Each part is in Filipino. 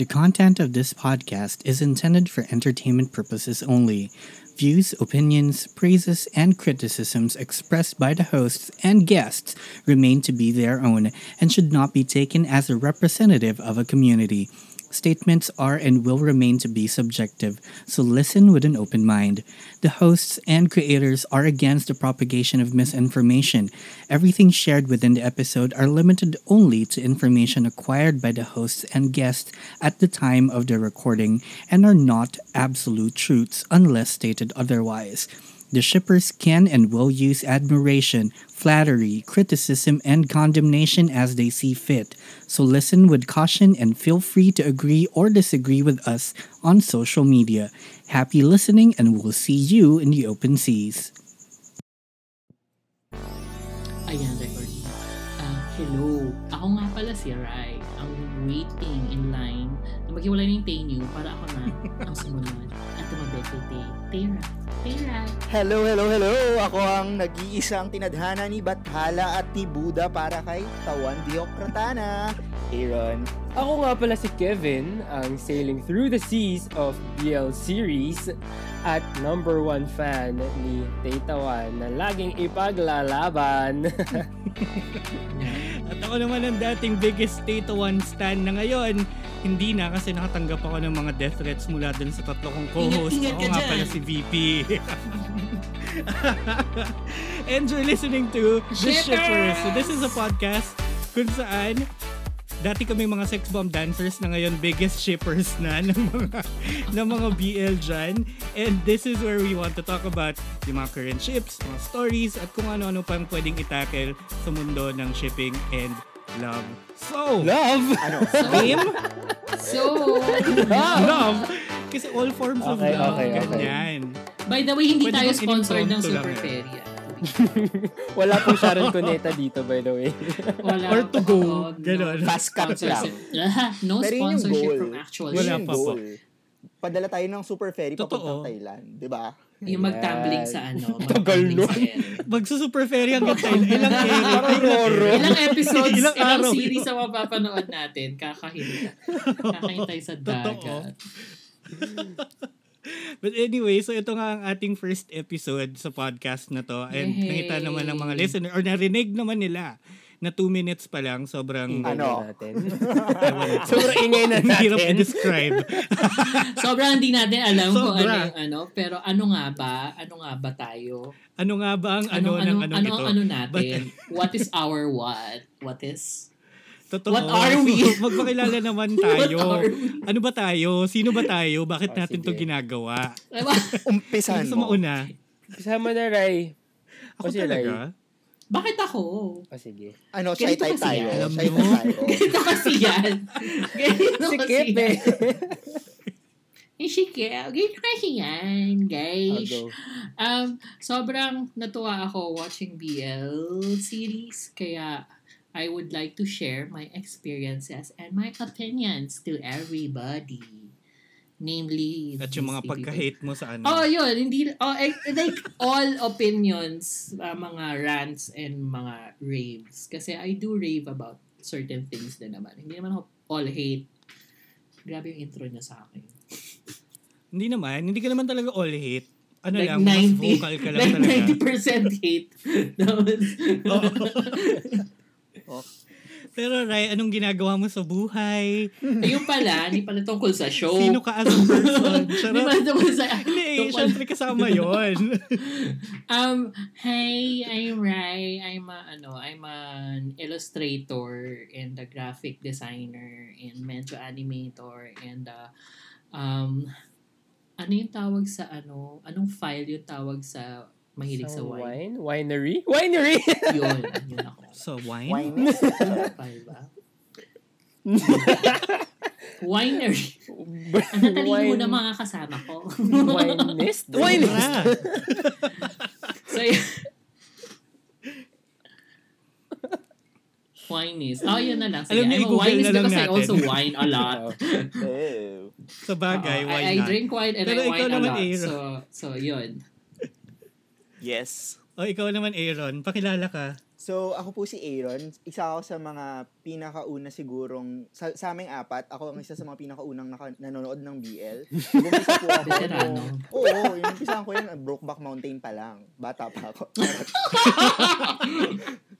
The content of this podcast is intended for entertainment purposes only. Views, opinions, praises, and criticisms expressed by the hosts and guests remain to be their own and should not be taken as a representative of a community. Statements are and will remain to be subjective, so listen with an open mind. The hosts and creators are against the propagation of misinformation. Everything shared within the episode are limited only to information acquired by the hosts and guests at the time of the recording and are not absolute truths unless stated otherwise. The shippers can and will use admiration, flattery, criticism, and condemnation as they see fit. So listen with caution and feel free to agree or disagree with us on social media. Happy listening, and we'll see you in the open seas. Ayan, recording. Ah, hello. Ako nga pala si Rai. Ang waiting in line na maghiwalay ng para ako na ang sumunod. At tumabit kay Tera. Tera. Hello, hello, hello! Ako ang nag-iisang tinadhana ni Bathala at ni Buddha para kay Tawan Diokratana. Aaron. Ako nga pala si Kevin, ang sailing through the seas of BL series at number one fan ni Taitawan na laging ipaglalaban. At ako naman ang dating biggest Tata One stan na ngayon, hindi na kasi nakatanggap ako ng mga death threats mula dun sa tatlo kong co-host. Ingat-ingat ako ka nga dyan. pala si VP. And you're listening to The Shippers! Shippers. So this is a podcast kung saan dati kami mga sex bomb dancers na ngayon biggest shippers na ng mga ng mga BL dyan. And this is where we want to talk about yung mga current ships, mga stories, at kung ano-ano pang pwedeng itackle sa mundo ng shipping and love. So, Love! Ano? name? So, love. Kasi all forms of Okay, love, okay, okay. ganyan. by the way, hindi Pwede tayo sponsored ng in-impromptu lang Super yan? Ferry. ah. Wala po Sharon Cuneta dito by the way. Wala Or to go, Oo, no ganon. Fast cut lang. sponsorship. no Pero sponsorship goal. from actual Wala pa po. goal. Padala tayo ng super ferry Totoo. papuntang Thailand. Di ba? Yung mag-tumbling Yan. sa ano. Tagal ere. Magsusuper ferry hanggang tayo. Ilang Roro. Ilang episodes, Ilang ilang, series ang mapapanood natin. Kakahintay. Kakahintay sa dagat. But anyway, so ito nga ang ating first episode sa podcast na to. And Yay! nakita naman ng mga listener, or narinig naman nila na 2 minutes pa lang, sobrang Ingay Ano? na natin. Sobrang ingay na Ang hirap natin. i-describe. Sobrang hindi natin alam kung ano Sobra. yung ano. Pero ano nga ba? Ano nga ba tayo? Ano nga ba ang ano, Ano, ng ano, ano, ano, ito? ano natin? what is our what? What is? Totoo. What are we? Magpakilala naman tayo. Ano ba tayo? Sino ba tayo? Bakit Oh, natin to sige. ginagawa? Diba? Umpisahan Gusto mo mo. una? Kasama na Rai. Ako O si Rai. talaga? Bakit ako? O sige. Ano, shy type kasi tayo. yan. Alam Shy tayo. Ganito kasi yan. Ganito Si kasi yan. eh. Eh, si Kip. Ganito kasi yan, guys. Um, sobrang natuwa ako watching BL series. Kaya, I would like to share my experiences and my opinions to everybody. Namely, At yung mga pagka-hate mo sa ano? Oh, yun. Hindi, oh, eh, like, all opinions, uh, mga rants and mga raves. Kasi I do rave about certain things din naman. Hindi naman ako all hate. Grabe yung intro niya sa akin. Hindi naman. Hindi ka naman talaga all hate. Ano Like lang, mas 90 vocal ka lang like talaga. 90% hate. Pero Ray, anong ginagawa mo sa buhay? Ayun pala, hindi pala tungkol sa show. Sino ka as a person? Hindi pala tungkol sa... Hindi, eh, syempre kasama yon. Um, hey, I'm Rai. I'm a, ano, I'm an illustrator and a graphic designer and medyo animator and uh, um, ano yung tawag sa ano? Anong file yung tawag sa mahilig sa Sound wine? wine? Winery? Winery! Yun, yun ako. so, wine? Wine. Winery. Ang natalino na mga kasama ko. Winist? Winist! Sobra. so, yun. Wine is. Oh, yun na lang. Sige, Alam niyo, i-google wine is na lang because I natin. also wine a lot. Sa bagay, Oo, why I, I not? drink wine and Pero I wine a naman, lot. Aaron. So, so yun. Yes. O, ikaw naman, Aaron. Pakilala ka. So, ako po si Aaron. Isa ako sa mga pinakauna sigurong, sa, sa aming apat, ako ang isa sa mga pinakaunang naka, nanonood ng BL. Umpisa po ako. Veterano. nung- Oo, yung umpisa ko yun, Brokeback Mountain pa lang. Bata pa ako.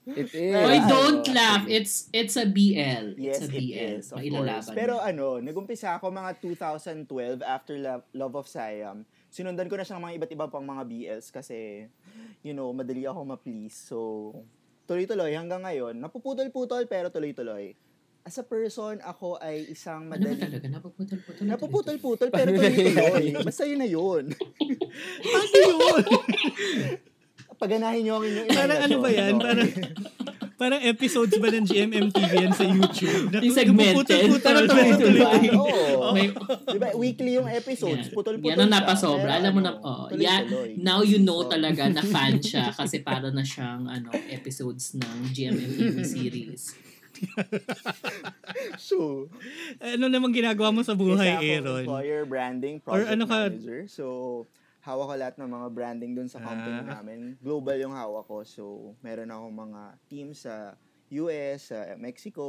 It is. Ano? don't laugh. It's it's a BL. Yes, it's a it BL. is, of Mailalaban. course. Pero ano, nagumpisa ako mga 2012 after Love, Love of Siam. Sinundan ko na siya ng mga iba't ibang pang mga BLs kasi, you know, madali ako ma-please. So, tuloy-tuloy hanggang ngayon. Napuputol-putol pero tuloy-tuloy. As a person, ako ay isang ano madali... talaga? Napuputol-putol. Napuputol-putol pero tuloy-tuloy. Basta yun na yun. Ano yun? Paganahin nyo ang inyong Parang ano ba yan? Parang, parang episodes ba ng GMMTV yan sa YouTube? Na Yung segmented. tuloy-tuloy. Oo. May, Diba, weekly yung episodes, putol-putol yan ang napasobra. Alam mo na, oh, yan, now you know talaga na fan siya kasi para na siyang ano episodes ng GMMTV series. So, Ano namang ginagawa mo sa buhay, isa akong Aaron? employer branding Or project ano ka- manager. So, hawak ko lahat ng mga branding dun sa company Ah. namin. Global yung hawak ko. So, meron akong mga teams sa US, sa Mexico,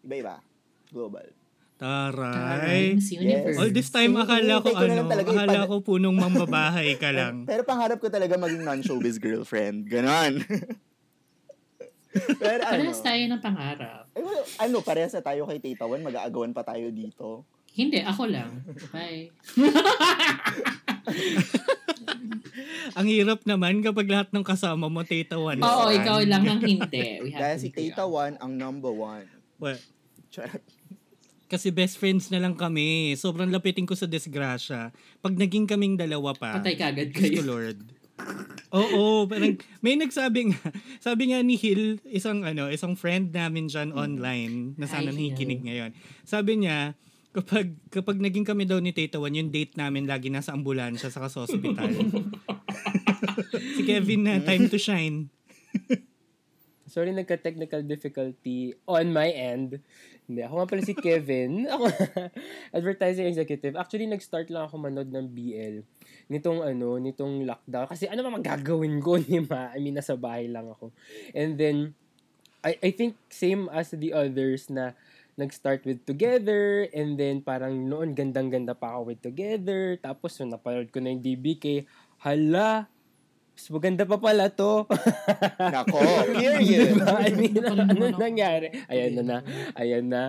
iba-iba. Global. Taray. Universe. All this time, akala ko ano, talaga akala ko punong mambabahay ka lang. Pero pangarap ko talaga maging non-showbiz girlfriend. Ganon. Pero ano, Parehas tayo ng pangarap. eh, well, ano, parehas na tayo kay Tita Wan, mag-aagawan pa tayo dito. Hindi, ako lang. Bye. Ang hirap naman kapag lahat ng kasama mo, Tita One. Oo, ikaw lang ang hindi. We have Dahil si clear. Wan ang number one. Well, Charot. kasi best friends na lang kami. Sobrang lapitin ko sa disgrasya. Pag naging kaming dalawa pa, Patay kagad ko kayo. Lord. Oo, parang may nagsabi nga, sabi nga ni Hill, isang ano, isang friend namin dyan online, na sana nakikinig ngayon. Sabi niya, kapag kapag naging kami daw ni Tita Wan, yung date namin lagi nasa ambulansya sa sa hospital. si Kevin na, time to shine. Sorry, nagka-technical difficulty on my end. Hindi, ako nga pala si Kevin. Ako, advertising executive. Actually, nag-start lang ako manood ng BL. Nitong ano, nitong lockdown. Kasi ano ba magagawin ko, di ba? I mean, nasa bahay lang ako. And then, I, I think same as the others na nag-start with Together, and then parang noon gandang-ganda pa ako with Together, tapos nung napanood ko na yung DBK, hala, mas maganda pa pala to. Nako, period. Diba? I mean, Ano nangyari? Ayan na na. Ayan na.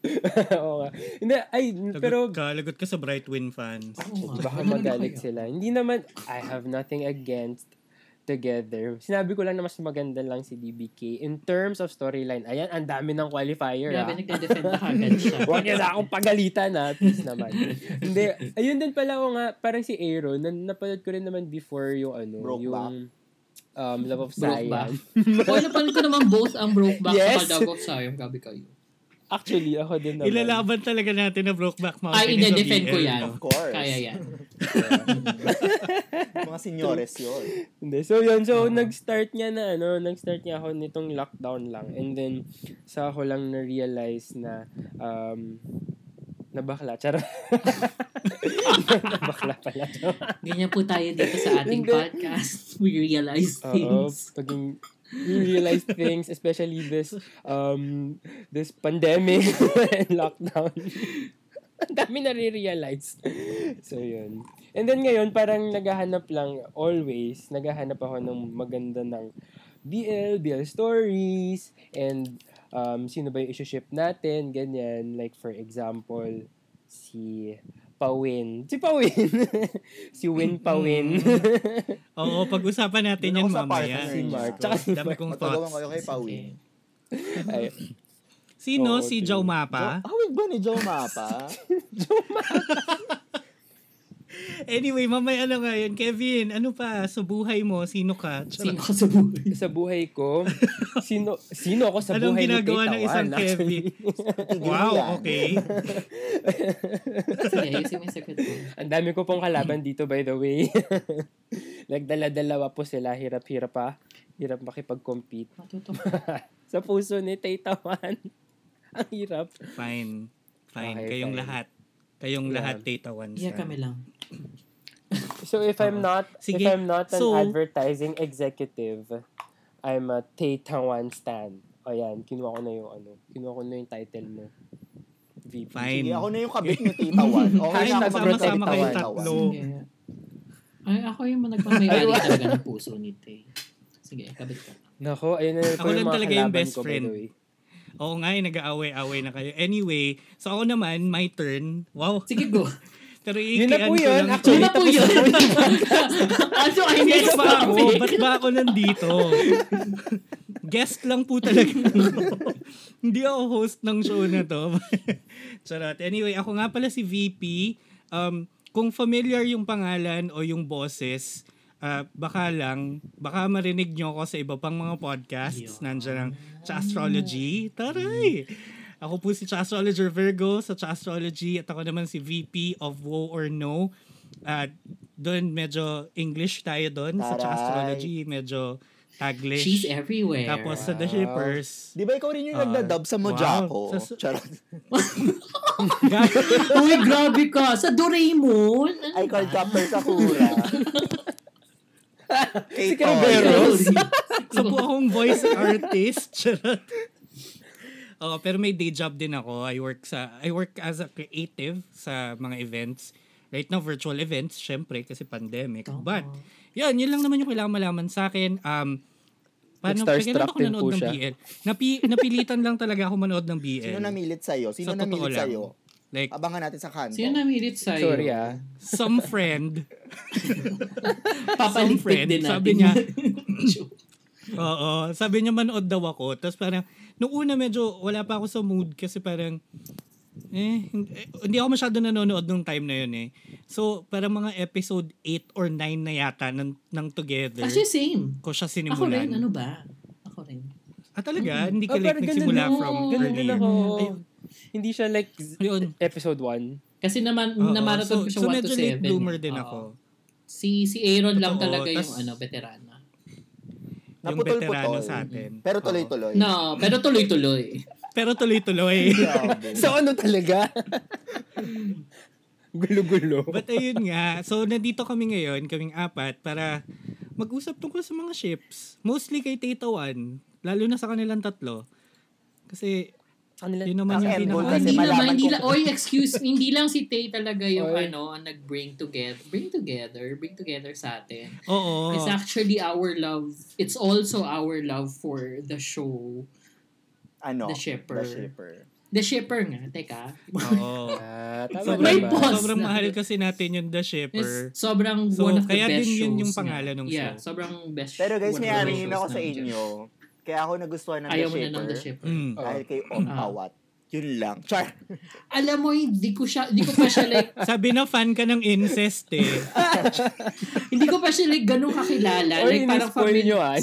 Oo nga. Hindi, ay, pero Lagot ka, lagot ka sa Bright Wind fans. Nga. baka magalit sila. Hindi naman, I have nothing against together. Sinabi ko lang na mas maganda lang si DBK. In terms of storyline, ayan, ang dami ng qualifier. Grabe, ah. nagde-defend na kagad siya. Huwag niya na akong pagalitan ha. Please naman. Hindi. Ayun din pala ako nga, parang si Aaron, na, napanood ko rin naman before yung ano, Brokeback. yung um, Love of Brokeback. Siam. Oo, napanood ko naman both ang Brokeback Yes. sa Love of Siam. Grabe kayo. Actually, ako din naman. Ilalaban talaga natin na Brokeback Mountain. Ay, sa ide-defend ko yan. Of course. Kaya yan. Mga senyores yun. Hindi. So, yun. So, nag-start niya na, ano, nag-start niya ako nitong lockdown lang. And then, sa ako lang na-realize na, um, nabakla. Charot. nabakla pala. Ganyan po tayo dito sa ating podcast. We realize Oo. things. Paging, we realize things, especially this, um, this pandemic and lockdown. Ang dami na realize So, yun. And then ngayon, parang naghahanap lang, always, naghahanap ako ng maganda ng BL, BL stories, and um, sino ba yung issue-ship natin, ganyan. Like, for example, si Pawin. Si Pawin! si Win Pawin. Oo, pag-usapan natin yan mamaya. Si. Mark. Tsaka si Dami kong thoughts. kayo kay Pauwi. Ay, Sino? Oo, si. Joe Mapa? Hawig ba ni Joe Mapa? Anyway, mamaya ano ngayon. Kevin, ano pa? Sa buhay mo, sino ka? Sino ka sa buhay? sa buhay ko, sino sino ako sa Anong buhay ginagawa ni ng Tita isang Wan, actually. Tigil Wow, okay. Sige, ayusin mo yung sagot ko. Ang dami ko pong kalaban dito, by the way. Nagdala-dalawa po sila, hirap-hirap pa. Hirap makipag-compete. Sa puso ni Tita Wan. Ang hirap. Fine. Fine. Okay, Kayong fine. lahat. Kayong Yeah. lahat, Tita One. Iya kami lang. So if I'm not Sige. if I'm not an So- advertising executive, I'm a Tay Tawan Stan. O yan, kinuha ko na yung ano, kinuha ko na yung title mo. VP. Fine. Sige, ako na yung kabit niyo, Tita Wan. Okay Fine, na ako sama-sama Wan. tatlo. Sige. Ay, ako yung nagmamayari talaga ng puso ni Tay. Sige, kabit ka. Nako, ayun na Ako lang mga talaga yung best ko, by friend. the way. Oo nga, eh, nag-aaway-aaway na kayo. Anyway, so ako naman, my turn. Wow. Sige, go. Pero Yun na po ko yun. Actually, Yun na po yun. ano, I Guest missed ba ako? Ba't ba ako nandito? Guest lang po talaga ako. Hindi ako host ng show na to. Charot. Anyway, ako nga pala si VP. Um, kung familiar yung pangalan o yung boses, ah, baka lang, baka marinig nyo ako sa iba pang mga podcasts. Nandiyan ang sa astrology. Taray! Ako po si Cha Astrologer Virgo sa Cha Astrology at ako naman si VP of Woe or No. At doon medyo English tayo doon sa Cha. Astrology, medyo Taglish. She's everywhere. Tapos sa The Shippers. Di ba ikaw rin yung Ah, nagda-dub sa wow. Mojako? Sa- Charot. Uy, grabe ka. Sa Doraemon. I called Captain Sakura. Kay Si Carveros. Isa po akong voice artist. Charot. Oo, pero may day job din ako. I work sa I work as a creative sa mga events. Right now, virtual events, syempre, kasi pandemic. But, yan, yun lang naman yung kailangan malaman sa akin. Um, paano, kailan ako nanood ng siya. BL? Napi, napilitan lang talaga ako manood ng BL. Sino namilit sa'yo? Sino Sa namilit lang. sa'yo? Like, Abangan natin sa kanto. Sino namilit sa'yo? Sorry ah. some friend, some Papaligpit friend, din natin. sabi niya, Oo, sabi niya manood daw ako. Tapos parang, nung una medyo wala pa ako sa mood kasi parang, eh, hindi, eh, ako masyado nanonood nung time na yun eh. So, parang mga episode 8 or 9 na yata ng, ng Together Actually, same. ko siya Ako sinimulan. rin, ano ba? Ako rin. Ah, talaga? Hindi ka Oh, like nagsimula din. from Ganun early. din ako. Ayun. Hindi siya like Yun. episode 1. Kasi naman, Oo, namarathon so, ko siya so 1 to medyo 7. late bloomer din Oo. ako. Si si Aaron lang Totoo, talaga yung tas- ano, veterana. Yung Naputol-putol. veterano sa atin. Pero tuloy-tuloy. No, pero tuloy-tuloy. Pero tuloy-tuloy. So ano talaga? Gulo-gulo. But ayun nga, so nandito kami ngayon, kaming apat, para mag-usap tungkol sa mga ships. Mostly kay Tita One, lalo na sa kanilang tatlo. Kasi Kanila, yun naman yung pinaka... hindi malaman naman, hindi lang, oy, excuse me, hindi lang si Tay talaga yung Oy. ano, ang nag-bring together, bring together, bring together sa atin. Oo. It's actually our love, it's also our love for the show. Ano? The shipper. The shipper. The shipper nga, teka. Oo. Tama Sobrang, May sobrang na. mahal kasi natin yung The Shipper. sobrang So, one of the kaya best din yun shows yung nga. pangalan ng Yeah, show. sobrang best Pero guys, may aminin shows ako sa inyo. Kaya ako nagustuhan ng Ayaw The mo na ng The Shipper. Mm. Dahil kay Om Ah. Awat. Yun lang. Char. Alam mo, hindi ko siya, hindi ko pa siya like, Sabi na fan ka ng incest eh. hindi ko pa siya like ganun kakilala. Oy, like parang familiar, nyo ah.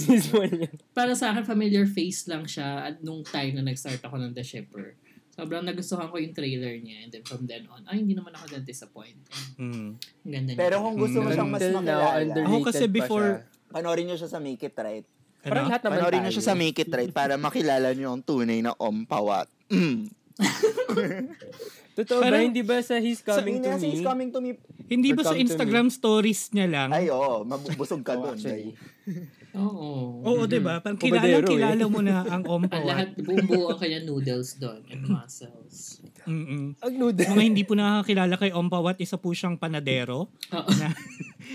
Para sa akin, familiar face lang siya at nung time na nag-start ako ng The Shipper. Sobrang nagustuhan ko yung trailer niya and then from then on, ay hindi naman ako na-disappoint. Mm. Ang ganda niya. Pero kung gusto mo Mm. siyang mas makilala, Ako kasi pa before- siya. panoorin nyo siya sa Make It Right. Parang Ano? lahat naman Panoorin nyo tayo. siya sa Make It Right para makilala nyo ang tunay na Om Pawat. Mm. Totoo ba? Parang- Hindi ba sa He's Coming to Hindi na Me? He's coming to me. Hindi ba sa to Instagram stories niya lang? Ay, oo. Mabubusog ka Oh, doon. Oo. Oo, di ba? Parang kilala, eh. kilala mo na ang Ang Ompawat. lahat, buong buo ang kanya noodles doon and muscles. Mm-mm. Ang noodle. Mga hindi po nakakilala kay Ompawat, isa po siyang panadero. Oo.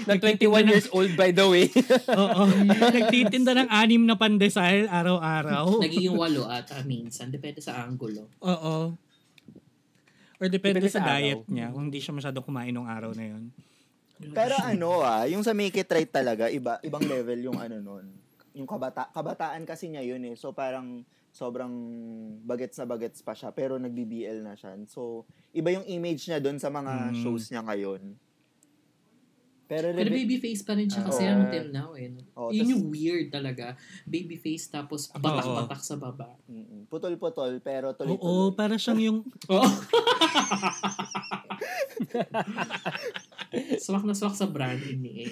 Na 21 years old by the way. Oo. Nagtitinda ng anim na pandesal araw-araw. Nagiging walo ata minsan. Depende sa angulo. Oo. Or depende, Depende sa, sa diet araw. niya, kung hindi siya masyadong kumain ng araw na yun. Pero ano ah, yung sa Make It Right talaga, iba, ibang level yung ano nun. Yung kabata, kabataan kasi niya yun eh. So parang sobrang bagets na bagets pa siya pero nag-BBL na siya. So iba yung image niya doon sa mga Mm. shows niya ngayon. Pero, Pero rebe- babyface pa rin siya kasi Oo. until now eh. Oo, Yun yung weird talaga. Babyface tapos batak-batak sa baba. Mm-mm. putol-putol pero Oo, tuloy-tuloy. para siyang yung... Oo. swak na swak sa branding ni A.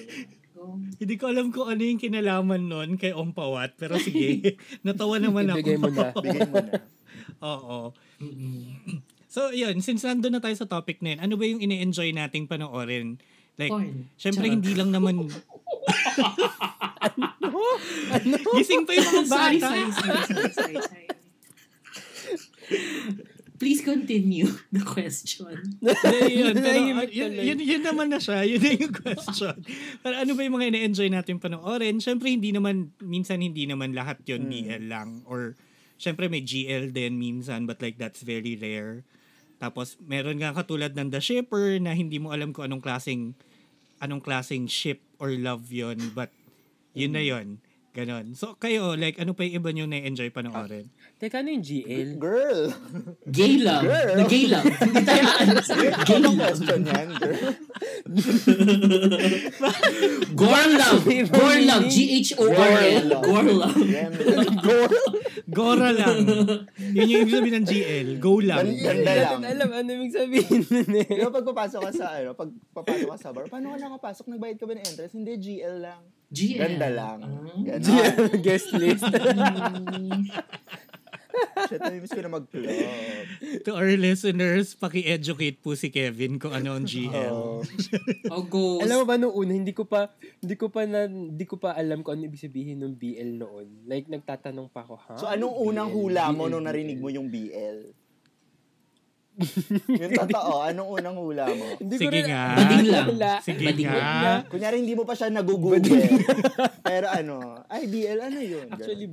Hindi ko alam kung ano yung kinalaman nun kay Ompawat. Pero sige, natawa naman ako. Ibigay mo na. Bigay mo na. Oo. So, yun. Since nandun na tayo sa topic na yun, ano ba yung ine-enjoy nating panoorin? Like, Porn. syempre Charot. hindi lang naman... Gising pa yung mga bata. sorry, sorry, sorry, sorry, sorry. Please continue the question. Yun, pero, yun, tuloy. yun, yun naman na siya. Yun na yung question. Pero ano ba yung mga ina-enjoy natin panoorin? Siyempre, hindi naman, minsan hindi naman lahat yun Hmm. BL lang. Or, siyempre may GL din minsan, but like that's very rare. Tapos, meron nga katulad ng The Shipper na hindi mo alam kung anong klaseng anong klaseng ship or love yon but yun na yun. Ganon. So, kayo, like, ano pa yung iba nyo na-enjoy panoorin? Teka, ano yung GL? Girl! Gay love. Girl. The gay love. Hindi tayo sa gay love. question yan, girl? Gore love. Gore love. G-H-O-R-L. Gore love. Girl! Gora lang. yun yung ibig sabihin ng GL. Go lang. Ganda lang. alam ano yung sabihin nun eh. Ba pag papasok ka sa, ano, pag papasok ka sa bar, paano ka nakapasok? Nagbayad ka ba ng entrance? Hindi, GL lang. GL. Ganda lang. Ah. Ganon. GL guest list. Shit, namimiss ko na mag-club. To our listeners, paki-educate po si Kevin kung ano ang GL. Oh. Oh, ghost. alam mo ba una, hindi ko pa hindi ko pa na, hindi ko pa alam kung ano ibig sabihin ng BL noon. Like nagtatanong pa ako, ha? So, anong unang BL, hula mo BL, nung narinig BL? mo yung BL? yung totoo, anong unang hula mo? Hindi Sige rin nga. Bading lang. Sige Bading nga. Kunyari, hindi mo pa siya nag-google. Pero ano, ay, BL, ano yun? Actually,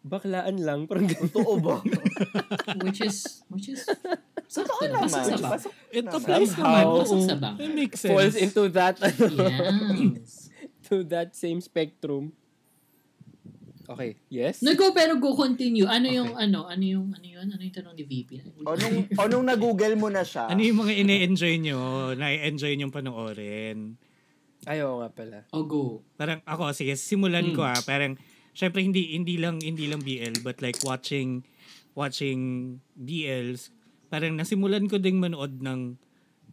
baklaan lang. Parang. Totoo ba? Which is, which is, Totoo naman. Pasok sa bang. It naman. applies naman. Pasok sa bang. It makes sense. falls into that, ano, Yes. to that same spectrum. Okay, yes? No, go, pero go continue. Ano yung, ano, ano yung, ano yun? Ano yung tanong ni VP? O nung, o nung nag-google mo na siya, Ano yung mga ine-enjoy nyo, na-enjoy nyo panoorin? Ayaw nga pala. Oh, go. Parang ako, sige, simulan Mm. ko ah. Parang, syempre hindi, hindi lang, hindi lang BL, but like watching, watching BLs, parang nasimulan ko ding manood ng,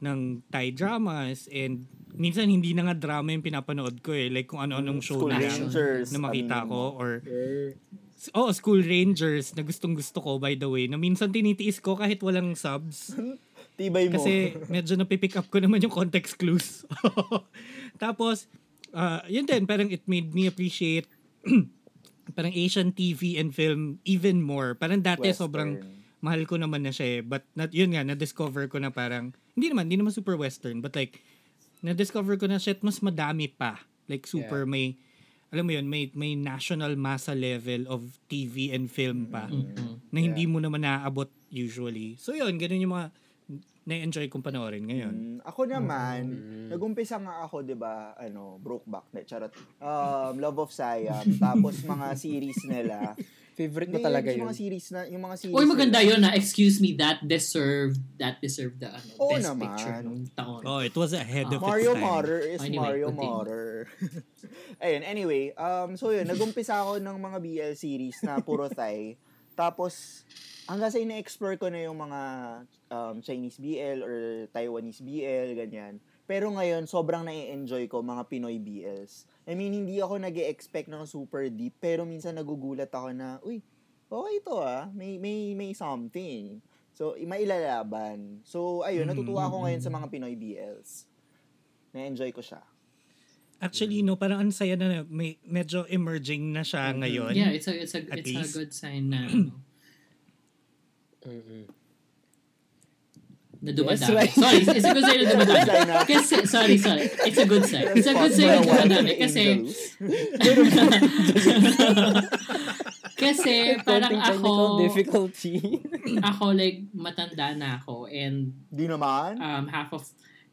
ng Thai dramas and minsan hindi na nga drama yung pinapanood ko eh. Like kung ano-anong show School na lang Rangers. na makita aminin ko mo. or Oh, School Rangers na gustong gusto ko by the way. Na minsan tinitiis ko kahit walang subs. Tibay mo. Kasi medyo napipick up ko naman yung context clues. Tapos, uh, yun din, parang it made me appreciate parang Asian TV and film even more. Parang dati Western. sobrang mahal ko naman na siya eh. But not, yun nga, na-discover ko na parang, hindi naman, hindi naman super western. But like, na-discover ko na shit, mas madami pa. Like super may, alam mo yun, may, may national masa level of TV and film pa Mm-hmm. na hindi mo naman naaabot usually. So yun, ganun yung mga na-enjoy kong panoorin ngayon. Mm, ako naman, nag-umpisa nga ako, 'di ba, ano, Brokeback, ne, charot. Um, Love of Siam, tapos mga series nila. Favorite ko Hindi, talaga yung yun. mga series na, yung mga series. Uy, maganda yun na. Excuse me, that deserved, that deserved the ano, Oo best naman. picture nung taon. Oh, it was ahead of Mario its time. Motor is Anyway, Mario. Motor. Ayun, anyway, um, so yun, nag-umpisa ako ng mga BL series na puro Thai. Tapos, hanggang sa ina-explore ko na yung mga um, Chinese BL or Taiwanese BL, ganyan. Pero ngayon, sobrang na-enjoy ko mga Pinoy BLs. I mean, hindi ako nag expect ng super deep, pero minsan nagugulat ako na, uy, okay ito ah, may, may, may something. So, mailalaban. So, ayun, natutuwa ako ngayon sa mga Pinoy BLs. Na-enjoy ko siya. Actually, no, parang ang saya na may medyo emerging na siya ngayon. Yeah, it's a, it's a, At it's a good sign na, ano, Mm-mm. Na dumadami. Yes, right. Sorry, it's a good sign na sign dumadami. Kasi, sorry, sorry. It's a good sign. It's a good sign na dumadami. Kasi, kasi parang ako, difficulty. ako like, matanda na ako and Di naman. um, half of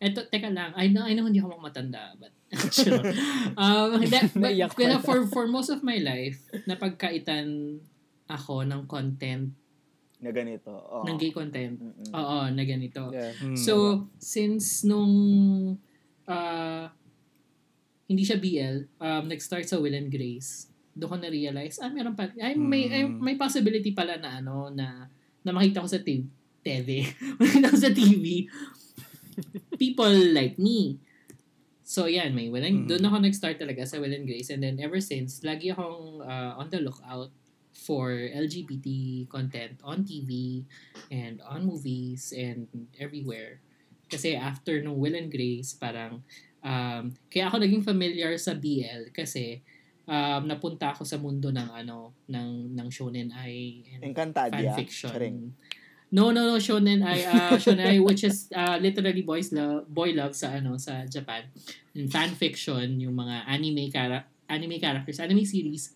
Eto, teka lang. I know, I know hindi ako matanda, but sure. um, hindi, but, for, for most of my life, napagkaitan ako ng content, na ganito. Oh. ng gay content. Mm-mm. Oo, na ganito. yeah. Mm. So, since nung uh, hindi siya BL, um, nag-start sa Will and Grace, doon ko na-realize, ah, meron pa, ay, may, ay, Mm. may possibility pala na ano, na, na makita ko sa TV. TV. makita ko sa TV. People like me. So, yan, may Will and, Mm. doon ako nag-start talaga sa Will and Grace. And then, ever since, lagi akong uh, on the lookout for LGBT content on TV and on movies and everywhere. Kasi after nung Will and Grace, parang Um, kaya ako naging familiar sa BL kasi um, napunta ako sa mundo ng ano ng ng shonen ai and Encantadia. fanfiction. Charing. No, no, no, shonen ai uh, shonen ai which is uh, literally boys love boy love sa ano sa Japan. And fanfiction, yung mga anime cara anime characters, anime series.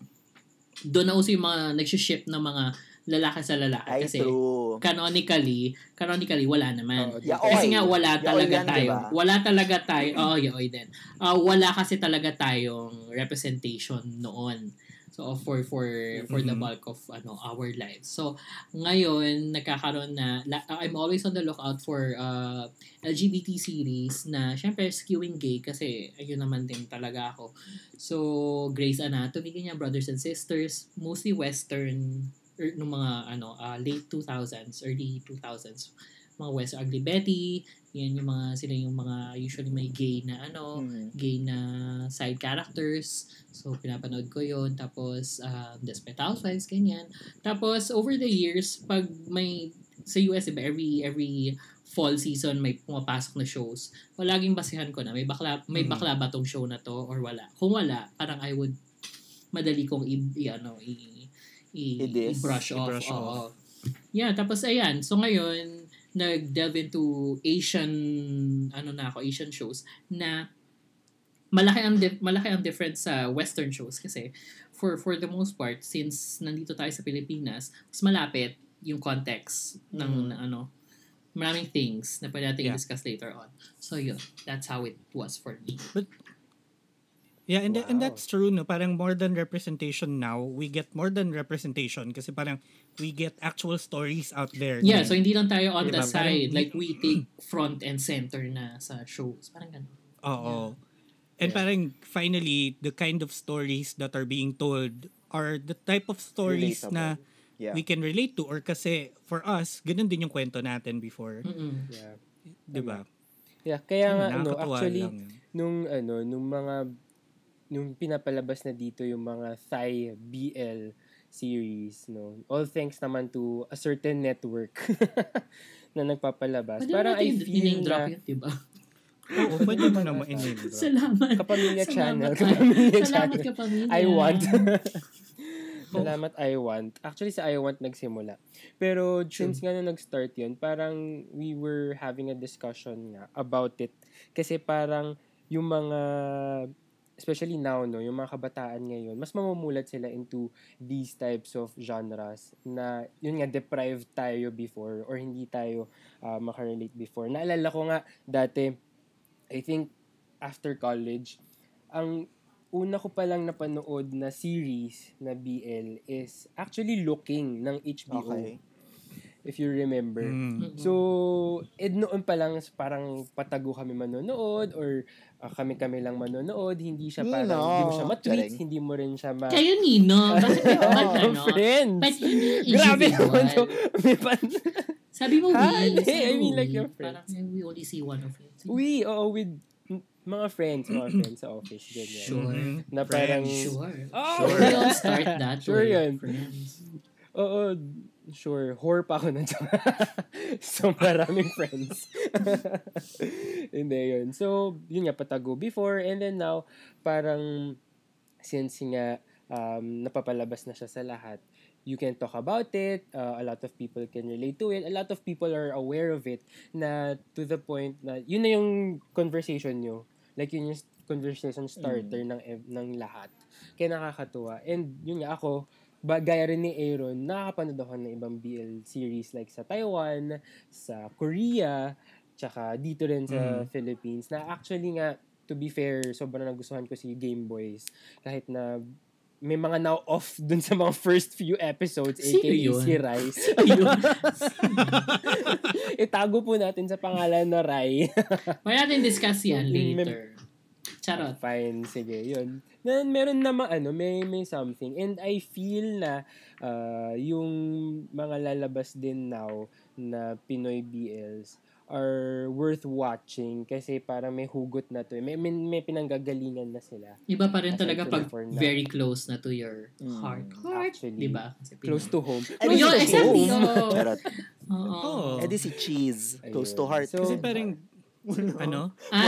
Doon na uso yung mga nagsi-ship ng mga lalaki sa lalaki Ay, kasi true. canonically, canonically wala naman. Oo, Yeah. Kasi Oy. nga wala talaga yan, tayo. diba? Wala talaga tayo. Oh, yaoy din. Ah, wala kasi talaga tayong representation noon. So for for for the Mhm. bulk of ano our lives. So ngayon nagkakaroon na la- I'm always on the lookout for uh, LGBT series na syempre skewing gay kasi ayun naman din talaga ako. So Grey's Anatomy ganyan Brothers and Sisters, mostly western er, nung mga ano uh, late 2000s, early 2000s mga West Ugly Betty, yan yung mga sila yung mga usually may gay na ano, Mm. gay na side characters. So, pinapanood ko yon Tapos, um, Desperate Housewives, ganyan. Tapos, over the years, pag may, sa US, diba, every, every fall season may pumapasok na shows, palaging basihan ko na, may bakla, may Mm. bakla ba tong show na to or wala. Kung wala, parang I would, madali kong i, i ano, i, i, I-diss. brush off. I-brush oo. Yeah, tapos ayan. So ngayon, nag-delve into Asian, ano na ako, Asian shows na malaki ang dif- malaki ang difference sa western shows kasi for for the most part since nandito tayo sa Pilipinas mas malapit yung context ng Mm. ano maraming things na pwede natin Yeah. i-discuss later on. So yun, that's how it was for me. Yeah, and, and Wow. that's true, no? Parang more than representation now, we get more than representation kasi parang we get actual stories out there. Yeah, din. so hindi lang tayo on the Diba? Parang side. we- Like, we take front and center na sa shows. Parang ganun. Oo. And Yeah. parang finally, the kind of stories that are being told are the type of stories na Yeah. we can relate to or kasi for us, ganun din yung kwento natin before. Mm-mm. Yeah. 'Di ba? Yeah, kaya nga, ano, actually, lang. nung, ano, nung mga, nung pinapalabas na dito yung mga Thai BL series, no, all thanks naman to a certain network na nagpapalabas. Pwede Parang I feel na, yun, diba? Oo, pwede mo naman in Salamat. Kapamilya Channel, Salamat, Kapamilya Salamat Channel. ka, pamilya. I want. Salamat, I want. Actually, sa I want nagsimula. Pero since nga nung nag-start yun, parang we were having a discussion nga about it. Kasi parang yung mga, especially now, no, yung mga kabataan ngayon, mas mamumulat sila into these types of genres na, yun nga, deprived tayo before or hindi tayo uh, makarelate before. Naalala ko nga, dati, I think, after college, ang una ko palang napanood na series na BL is actually Looking ng HBO. Okay. If you remember. Mm. So, ed noon pa lang parang patago kami manonood or ah, kami-kami lang manonood. Hindi siya parang, Nino. hindi mo siya Charing. hindi mo rin siya ma... Kayo, Nino. Oo, ba't ano? friends! Ba't hindi Grabe naman to. May pan- Sabi mo, Hi, we. Sabi I mean, like your friends. Parang eh, we only see one of you. We, oo, with m- mga friends, mga friends sa office. Ganyan. Sure. Mhm. Na parang... Sure. Oh! Sure. We all start that Sure way, yun. friends. Oo, sure. Whore pa ako nun. so, maraming friends. Hindi yun. So, yun nga, patago before. And then now, parang, since nga, um, napapalabas na siya sa lahat, you can talk about it. Uh, a lot of people can relate to it. A lot of people are aware of it na to the point na, yun na yung conversation nyo. Like, yun yung conversation starter ng, ev- ng lahat. Kaya nakakatuwa. And yun nga, ako, ba, gaya rin ni Aaron, nakakapanood ako ng ibang BL series like sa Taiwan, sa Korea, tsaka dito rin sa Mm. Philippines. Na actually nga, to be fair, sobrang nagustuhan ko si Game Boys. Kahit na may mga now off dun sa mga first few episodes, Sino aka yun? si Rice. Ayun. Itago po natin sa pangalan na Rai. Why natin discuss yan later. Charot. Fine, sige, yun. Then, meron naman, ano, may, may something. And I feel na uh, yung mga lalabas din now na Pinoy BLs are worth watching kasi parang may hugot na to. eh. May, may, may pinanggagalingan na sila. Iba pa rin Aside talaga pag very close na to your Mm, heart. Heart, actually. di ba? Kasi Close to home. Eh, di Yun, exactly. Cheese. Oo. Oo. Eh, di si Cheese. Close to Ayun. heart. So, Kasi parang Ano?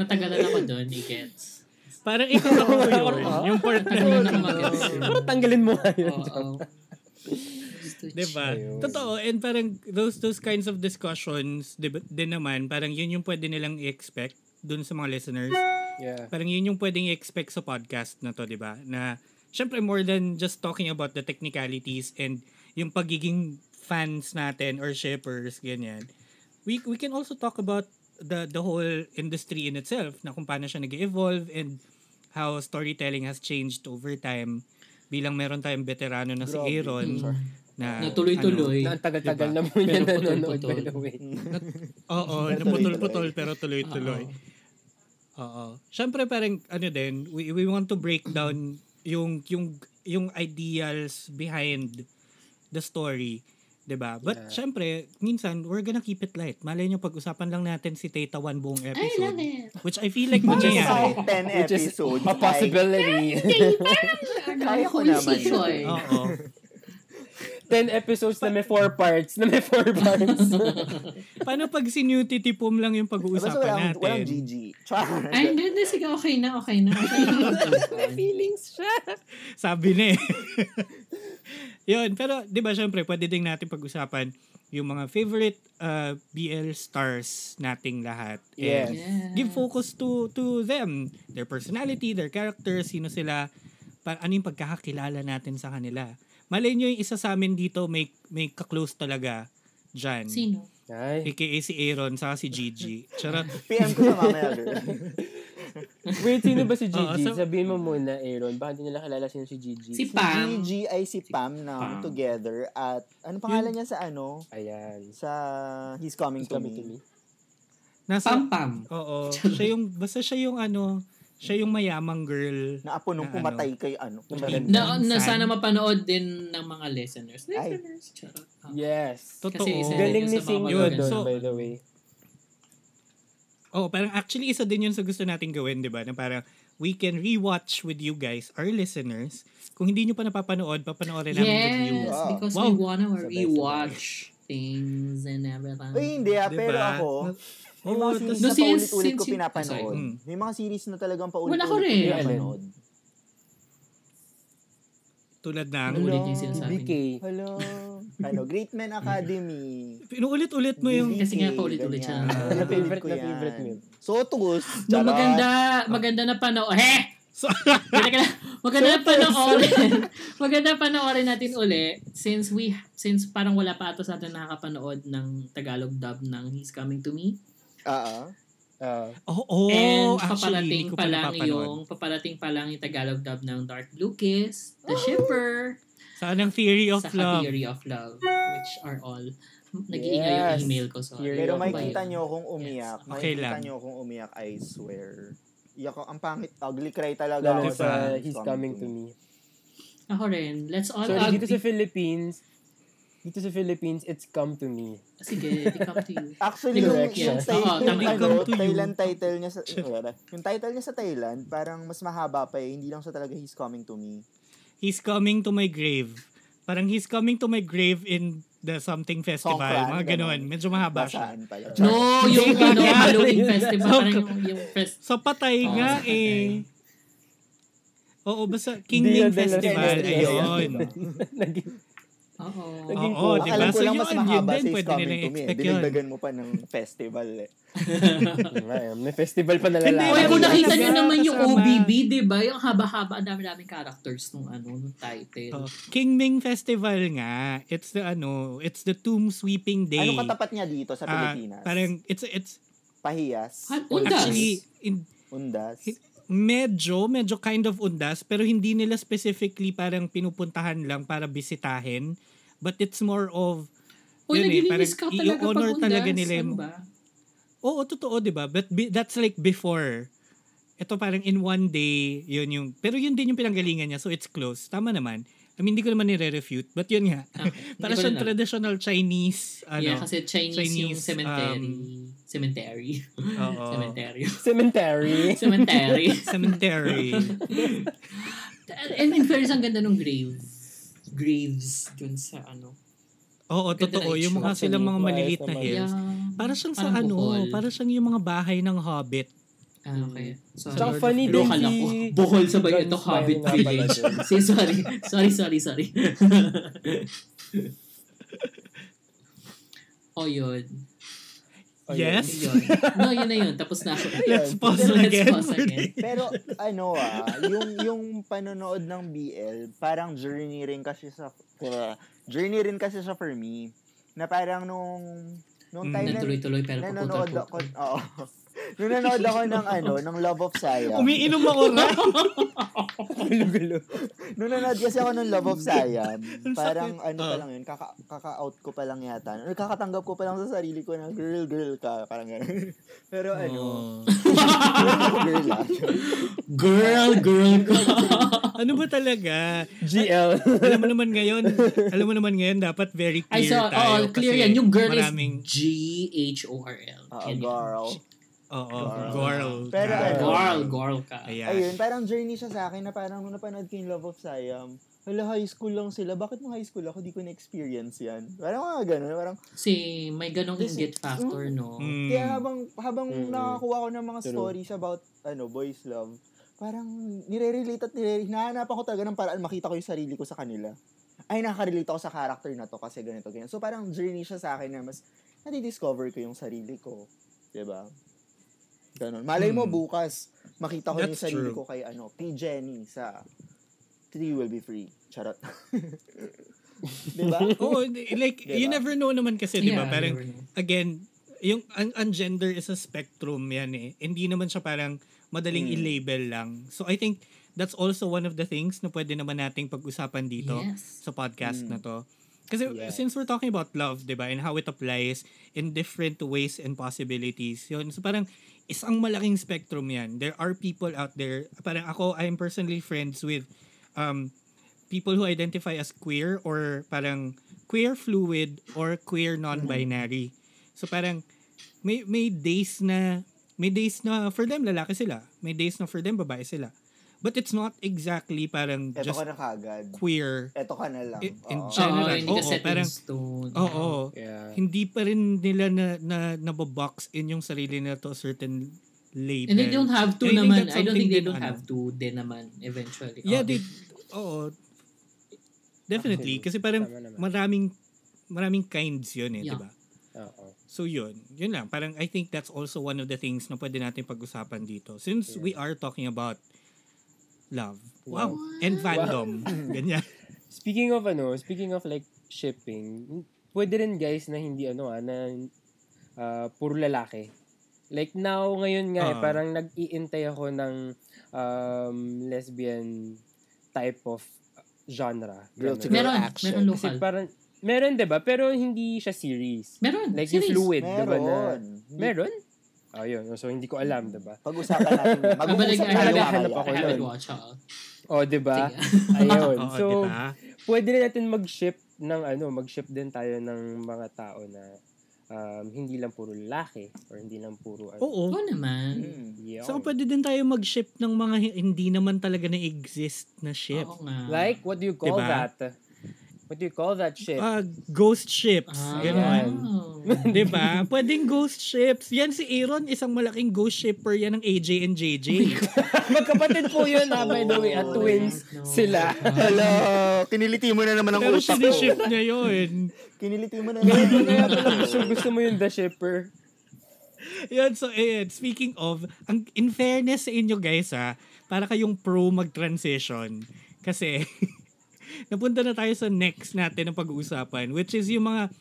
Natagalan ako doon, i-gets. Parang ikaw ako yun. yung part na Ano na yun? Pero tanggalin mo nga yun. Oo. Diba? Ayun. Totoo. And parang those those kinds of discussions, diba, din naman, parang yun yung pwede nilang i-expect dun sa mga listeners. Yeah. Parang yun yung pwedeng i-expect sa podcast na to, di ba? Na, syempre, more than just talking about the technicalities and yung pagiging fans natin or shippers, ganyan. We, we can also talk about the the whole industry in itself, na kung paano siya nag-evolve and how storytelling has changed over time. Bilang meron tayong veterano na si. Aaron, na, Na tuloy-tuloy. Na ang tagal-tagal Diba? na mo niya Pero nanonood, by the way. ano, oo, Pero naputol-putol pero tuloy-tuloy. Oo. Siyempre parang ano din, we, we want to break down yung yung yung ideals behind the story. 'Di ba? But Yeah. syempre, minsan we're gonna keep it light. Malay nyo pag-usapan lang natin si Teta One buong I love episode. it. Which I feel like mangyayari. like 10 Which is episodes. a possibility. Kaya ko naman. Oo. 10 episodes na may 4 parts. Na may 4 parts. Paano pag si New Titipum lang yung pag-uusapan walang, natin? walang GG. Char. Ay, hindi, hindi. Sige, okay na, okay na. Okay na. Feelings siya. Sabi na eh. Yun, pero 'di ba syempre pwede din natin pag-usapan yung mga favorite uh, BL stars nating lahat. Yes. And Yeah. give focus to to them, their personality, their characters, sino sila, pa, ano yung pagkakakilala natin sa kanila. Malay nyo yung isa sa amin dito may may ka-close talaga dyan. Sino? Ay. AKA si Aaron saka si Gigi. Charot. PM ko sa mamaya. Wait, sino ba si Gigi? Oo, so- Sabihin mo muna, Aaron. Baka hindi nila kilala sino si Gigi. Si Pam. GG ay si Pam na Pam. together at ano pangalan niya sa ano? Ayan. Sa He's Coming, He's to, coming me. to me. Nasa, Pam-pam. Oo. Siya yung, basta siya yung ano, siya yung mayamang girl. Na apo nung Na pumatay kay ano. Na, na sana mapanood din ng mga listeners. Listeners, charot. Ah. Yes. Totoo. Kasi isa- Galing ni sa mga Sing Yun, doon, so- by the way. Oh, parang actually isa din yun sa gusto nating gawin, 'di ba? Na parang we can rewatch with you guys, our listeners. Kung hindi nyo pa napapanood, papanoorin namin with you. Yes, Wow. because Wow. we wanna rewatch things and everything. Uy, hindi ah, Diba? pero ako, may mga Oo, series No, na since- paulit-ulit ko pinapanood. sorry. Mm. May mga series na talagang paulit-ulit ko rin. pinapanood. tulad ng ulit yung sinasabi BK. Hello. ano, Great Men Academy. pinuulit-ulit mo yung Kasi nga paulit-ulit siya. Ganyan. Na favorite ko na yan. favorite mo. Sotus. No, maganda, maganda na panoorin. He! So, Maganda, maganda na panoorin. maganda panoorin natin uli since we since parang wala pa ato sa atin nakakapanood ng Tagalog dub ng He's Coming to Me. Ah, ah. Ah. oh, oh, And actually, paparating pa pa lang yung paparating pa lang yung Tagalog dub ng Dark Blue Kiss, The Shipper, Saan ang theory of sa love? Theory of Love, which are all nag-iingay yung Yes. email ko. So, Pero of may love. kita nyo kung umiyak. Yes. May Okay kita lang. nyo kung umiyak, I swear. Iyak ako. Ang pangit. Ugly cry talaga Lalo ako sa He's Coming to Me. Ako rin. Let's all So, dito agree. sa Philippines, dito sa Philippines, it's Come to Me. Sige, they come to you. Actually, yung, yung, yes. title, Oo, tama. yung ano. Thailand title niya sa, yung title niya sa Thailand, parang mas mahaba pa eh. Hindi lang siya talaga He's Coming to Me. He's coming to my grave. Parang he's coming to my grave in the something festival. Songkran, mga ganun. ganun. Medyo mahaba siya. No, yung ano, Halloween festival. Parang yung, yung fest. Sa patay Oo, nga eh. Oo, basta King los Festival. Ayun. Naging, Oo. Naging Oo, cool. di ba? Alam ko So lang yun, mas yun mahaba din, sa pwede Coming nila to Me. eh. Dinagdagan mo pa ng festival eh. Ay, may festival pa Hindi, Oy, nalalaman. kung nakita nyo naman yung. OBB, di ba? Yung haba-haba, ang dami-daming characters nung ano, nung title. Oh, King Ming Festival nga. It's the ano, it's the tomb sweeping day. Ano katapat niya dito sa Ah, Pilipinas? parang it's it's Pahiyas. Ha- Undas. actually in, Undas. medyo medyo kind of undas pero hindi nila specifically parang pinupuntahan lang para bisitahin but it's more of Uy, yun eh, parang ka talaga i-honor pag talaga nila Ano yung- ba? Oo, totoo, 'di ba? But be- that's like before. Ito parang in one day, yun yung pero yun din yung pinanggalingan niya so it's close. Tama naman. I mean, hindi ko naman nire-refute, but yun nga. Okay. Para siyang traditional Chinese, ano, yeah, kasi Chinese, yung Chinese, cemetery. um, cemetery. oo, cemetery. Cemetery. cemetery. cemetery. And in fairness, ang ganda ng grave. Graves dun sa ano. Oo, Ganda totoo. Yung mga silang mga maliliit na hills. Yeah. Para siyang sa ano, bukol. para siyang yung mga bahay ng Hobbit. Ah, okay. Lord of funny din si... ako. Bohol sabay John ito, Hobbit Village. si, sorry. Sorry, sorry, sorry. oh, yun. Oh, Yes. Yun. No, yun na yun. Tapos na ako. Let's pause Let's again. pause for again. Pero ano ah, yung yung panonood ng BL, parang journey rin kasi sa uh, journey rin kasi sa for me na parang nung nung Mm, time na Nagtuloy-tuloy pero nanonood ako, oo. Nung nanonood ako ng ano, ng Love of Saya. Umiinom ako na. Gulo-gulo. Nung nanonood kasi ako ng Love of Siam, Ang parang ano pa lang yun, kaka, kaka-out ko pa lang yata. Or kakatanggap ko pa lang sa sarili ko na girl, girl ka. Parang gano'n. Pero ano, Oh. girl. Girl, girl ka. ano ba talaga? GL. alam mo naman ngayon, alam mo naman ngayon, dapat very Ay, clear so, tayo. oh, clear yan. Yung girl maraming, is G-H-O-R-L. Yan. girl. Oo, Girl. girl. Pero Girl. ano, Girl, girl ka. Ayan. Ayun, parang journey siya sa akin na parang nung napanood ko yung Love of Siam, hala, high school lang sila. Bakit nung high school ako, di ko na-experience yan? Parang mga ganun. Parang, Kasi may ganong Kasi- inggit factor, no? Mm. kaya habang, habang Mm-mm. nakakuha ko ng mga True. stories about, ano, boys love, parang nire-relate at nire hinahanap ako talaga ng paraan makita ko yung sarili ko sa kanila. Ay, nakaka-relate ako sa character na to kasi ganito, ganyan. So, parang journey siya sa akin na mas nadi-discover ko yung sarili ko. 'Di ba? Ganon. Malay mo Hmm. bukas, makita ko yung That's sarili true. ko kay ano, kay Jenny sa Three Will Be Free. Charot. 'Di ba? Oo, like, you Diba? never know naman kasi, di ba? Yeah, Parang, you again, yung ang, ang gender is a spectrum yan eh. Hindi naman siya parang madaling Mm. i-label lang. So I think that's also one of the things na pwede naman nating pag-usapan dito Yes. sa podcast Mm. na to. Kasi Yeah. since we're talking about love, 'di ba, and how it applies in different ways and possibilities. Yun, so parang isang malaking spectrum 'yan. There are people out there, parang ako I am personally friends with um people who identify as queer or parang queer fluid or queer non-binary. So parang may may days na may days na for them lalaki sila. May days na for them babae sila. But it's not exactly parang Eto just ka na kagad. queer. Eto ka na lang. In- in general, Oo, hindi ka oo, set parang- stone. Oo. Yeah. Hindi pa rin nila na, na nababox in yung sarili nila to a certain label. And they don't have to I think naman. that's I don't think they don't ano. have to din naman eventually. Yeah, Oh, they, oo. Definitely. Kasi parang maraming maraming kinds yun eh, Yeah. di ba? Oo. So yun, yun lang. Parang I think that's also one of the things na pwede natin pag-usapan dito. Since we are talking about love. Wow. And fandom. Ganyan. Speaking of ano, speaking of like shipping, pwede rin guys na hindi ano ah, na ah, puro lalaki. Like now, ngayon nga, eh, Ah. parang nag-iintay ako ng um, lesbian type of genre. Girl to girl Meron, action. meron Kasi local. parang, meron 'di ba Pero hindi siya series. Meron. Like yung series. fluid, 'di ba na? Meron. Oh, yun. So, hindi ko alam, 'di ba Pag-usapan natin. I tayo Naghahanap ako I haven't nun. watched. Oh, 'di ba Sige. Ayun. Oo, so, di ba? pwede rin natin mag-ship ng ano, mag-ship din tayo ng mga tao na um, hindi lang puro lalaki or hindi lang puro ano. Oo. Oo naman. Mm. Yeah. So pwede din tayo mag-ship ng mga hi- hindi naman talaga na-exist na ship. Oo nga. Like, what do you call Diba? that? What do you call that ship? Ah, ghost ships. Ah, Ganon. wow. 'Di ba? Pwedeng ghost ships. Yan si Aaron, isang malaking ghost shipper yan ng AJ and JJ. Magkapatid po yun ha, by the way, at Oh, twins no. sila. Hello, kiniliti mo na naman ang Pero utak ko. siniship niya yun. Kiniliti mo na naman. kaya pala gusto, gusto mo yung the shipper. Yan, so ayan, speaking of, ang, in fairness sa inyo guys ha, para kayong pro mag-transition. Kasi, napunta na tayo sa next natin ng pag-uusapan, which is yung mga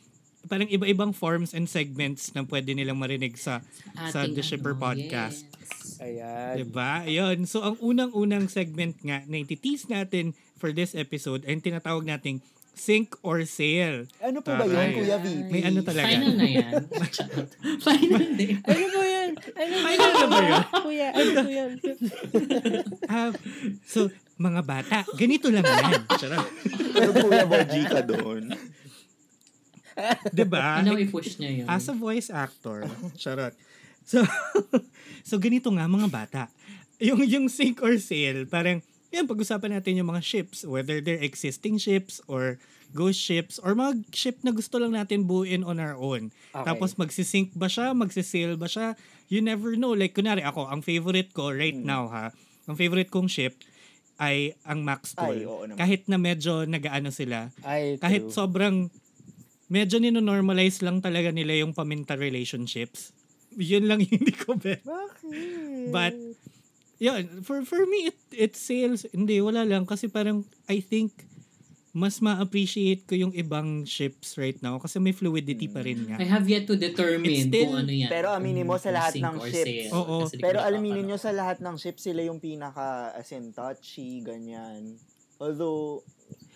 parang iba-ibang forms and segments na pwede nilang marinig sa sa Ating The Shipper ano, Podcast. yes. Ayan. Diba? Ayun. So, ang unang-unang segment nga na ititis natin for this episode ay tinatawag nating Sink or Sail. Ano po ba yun. Kuya VP? May ano talaga. Final na yan. Final din. Ano po yan? Ano Final na ba yun? Kuya, ano po yan? Ah, so, mga bata, ganito lang yan. Charot. Pero Kuya Boji ka doon. Diba? Ano i-push niya yun? As a voice actor. Charot. So, so ganito nga mga bata. Yung, yung sink or sail, parang yan, pag-usapan natin yung mga ships, whether they're existing ships or ghost ships or mga ship na gusto lang natin buuin on our own. Okay. Tapos magsisink ba siya, magsisail ba siya, you never know. Like, kunwari ako, ang favorite ko right Mm. now ha, ang favorite kong ship ay ang Max Ay, Tool. oo naman. Kahit na medyo nagaano sila, Ay, kahit true. sobrang medyo nino-normalize lang talaga nila yung paminta relationships. Yun lang hindi ko bet. Bakit? But, yun, for, for me, it, it sales, hindi, wala lang. Kasi parang, I think, mas ma-appreciate ko yung ibang ships right now kasi may fluidity pa rin nga. I have yet to determine It's still- kung ano yan. Pero aminin mo sa lahat ng ships. Oo. Di ko Pero alaminin nyo sa lahat ng ships, sila yung pinaka, as in, touchy, ganyan. Although,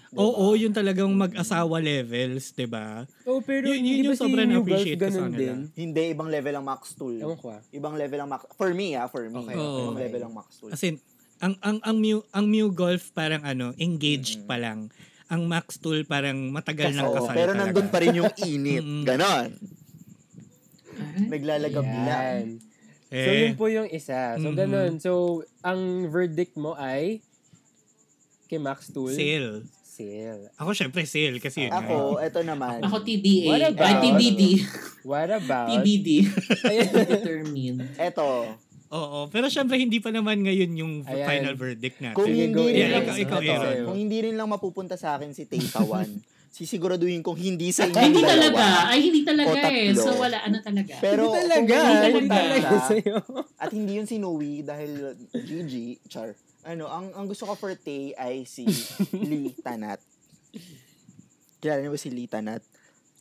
diba? Oo, yung talagang mag-asawa levels, 'di ba? Oh, pero Yun- yun yung si sobrang New na-appreciate Gulf ko sa din? Hindi, ibang level ang Max Tool. Ewan ko ah. Ibang level ang Max, for me ah, for me. Okay, okay. Ibang level ang Max Tool. As in, ang ang ang Mew, ang Mew Golf parang ano, engaged Mm. pa lang. Ang Max Tool parang matagal ng Oo, kasal pero talaga. nandun pa rin yung init. Ganon. Naglalagab lang. Yan. So, Eh, yun po yung isa. So, Mhm. ganun. So, ang verdict mo ay kay Max Tool? sale. Sale. Ako syempre sale kasi yun. Ako, eto naman. Ako TBA. What Ay, about- TBD. What about? TBD. Ayan. Determine. Eto, Oo, pero syempre hindi pa naman ngayon yung Ayan. final verdict natin. kung hindi rin lang, Ikaw, ikaw, Aaron. kung hindi rin lang mapupunta sa akin si Tata One, sisiguraduhin kong hindi sa inyong Ay, hindi dalawa. talaga. Ay, hindi talaga eh. So, wala. Ano talaga? Pero Hindi talaga. Hindi talaga sa'yo. at hindi yun si Noe dahil Gigi, char. Ano, ang ang gusto ko for Tay ay si Lee Tanat. Kilala niyo ba si Lee Tanat?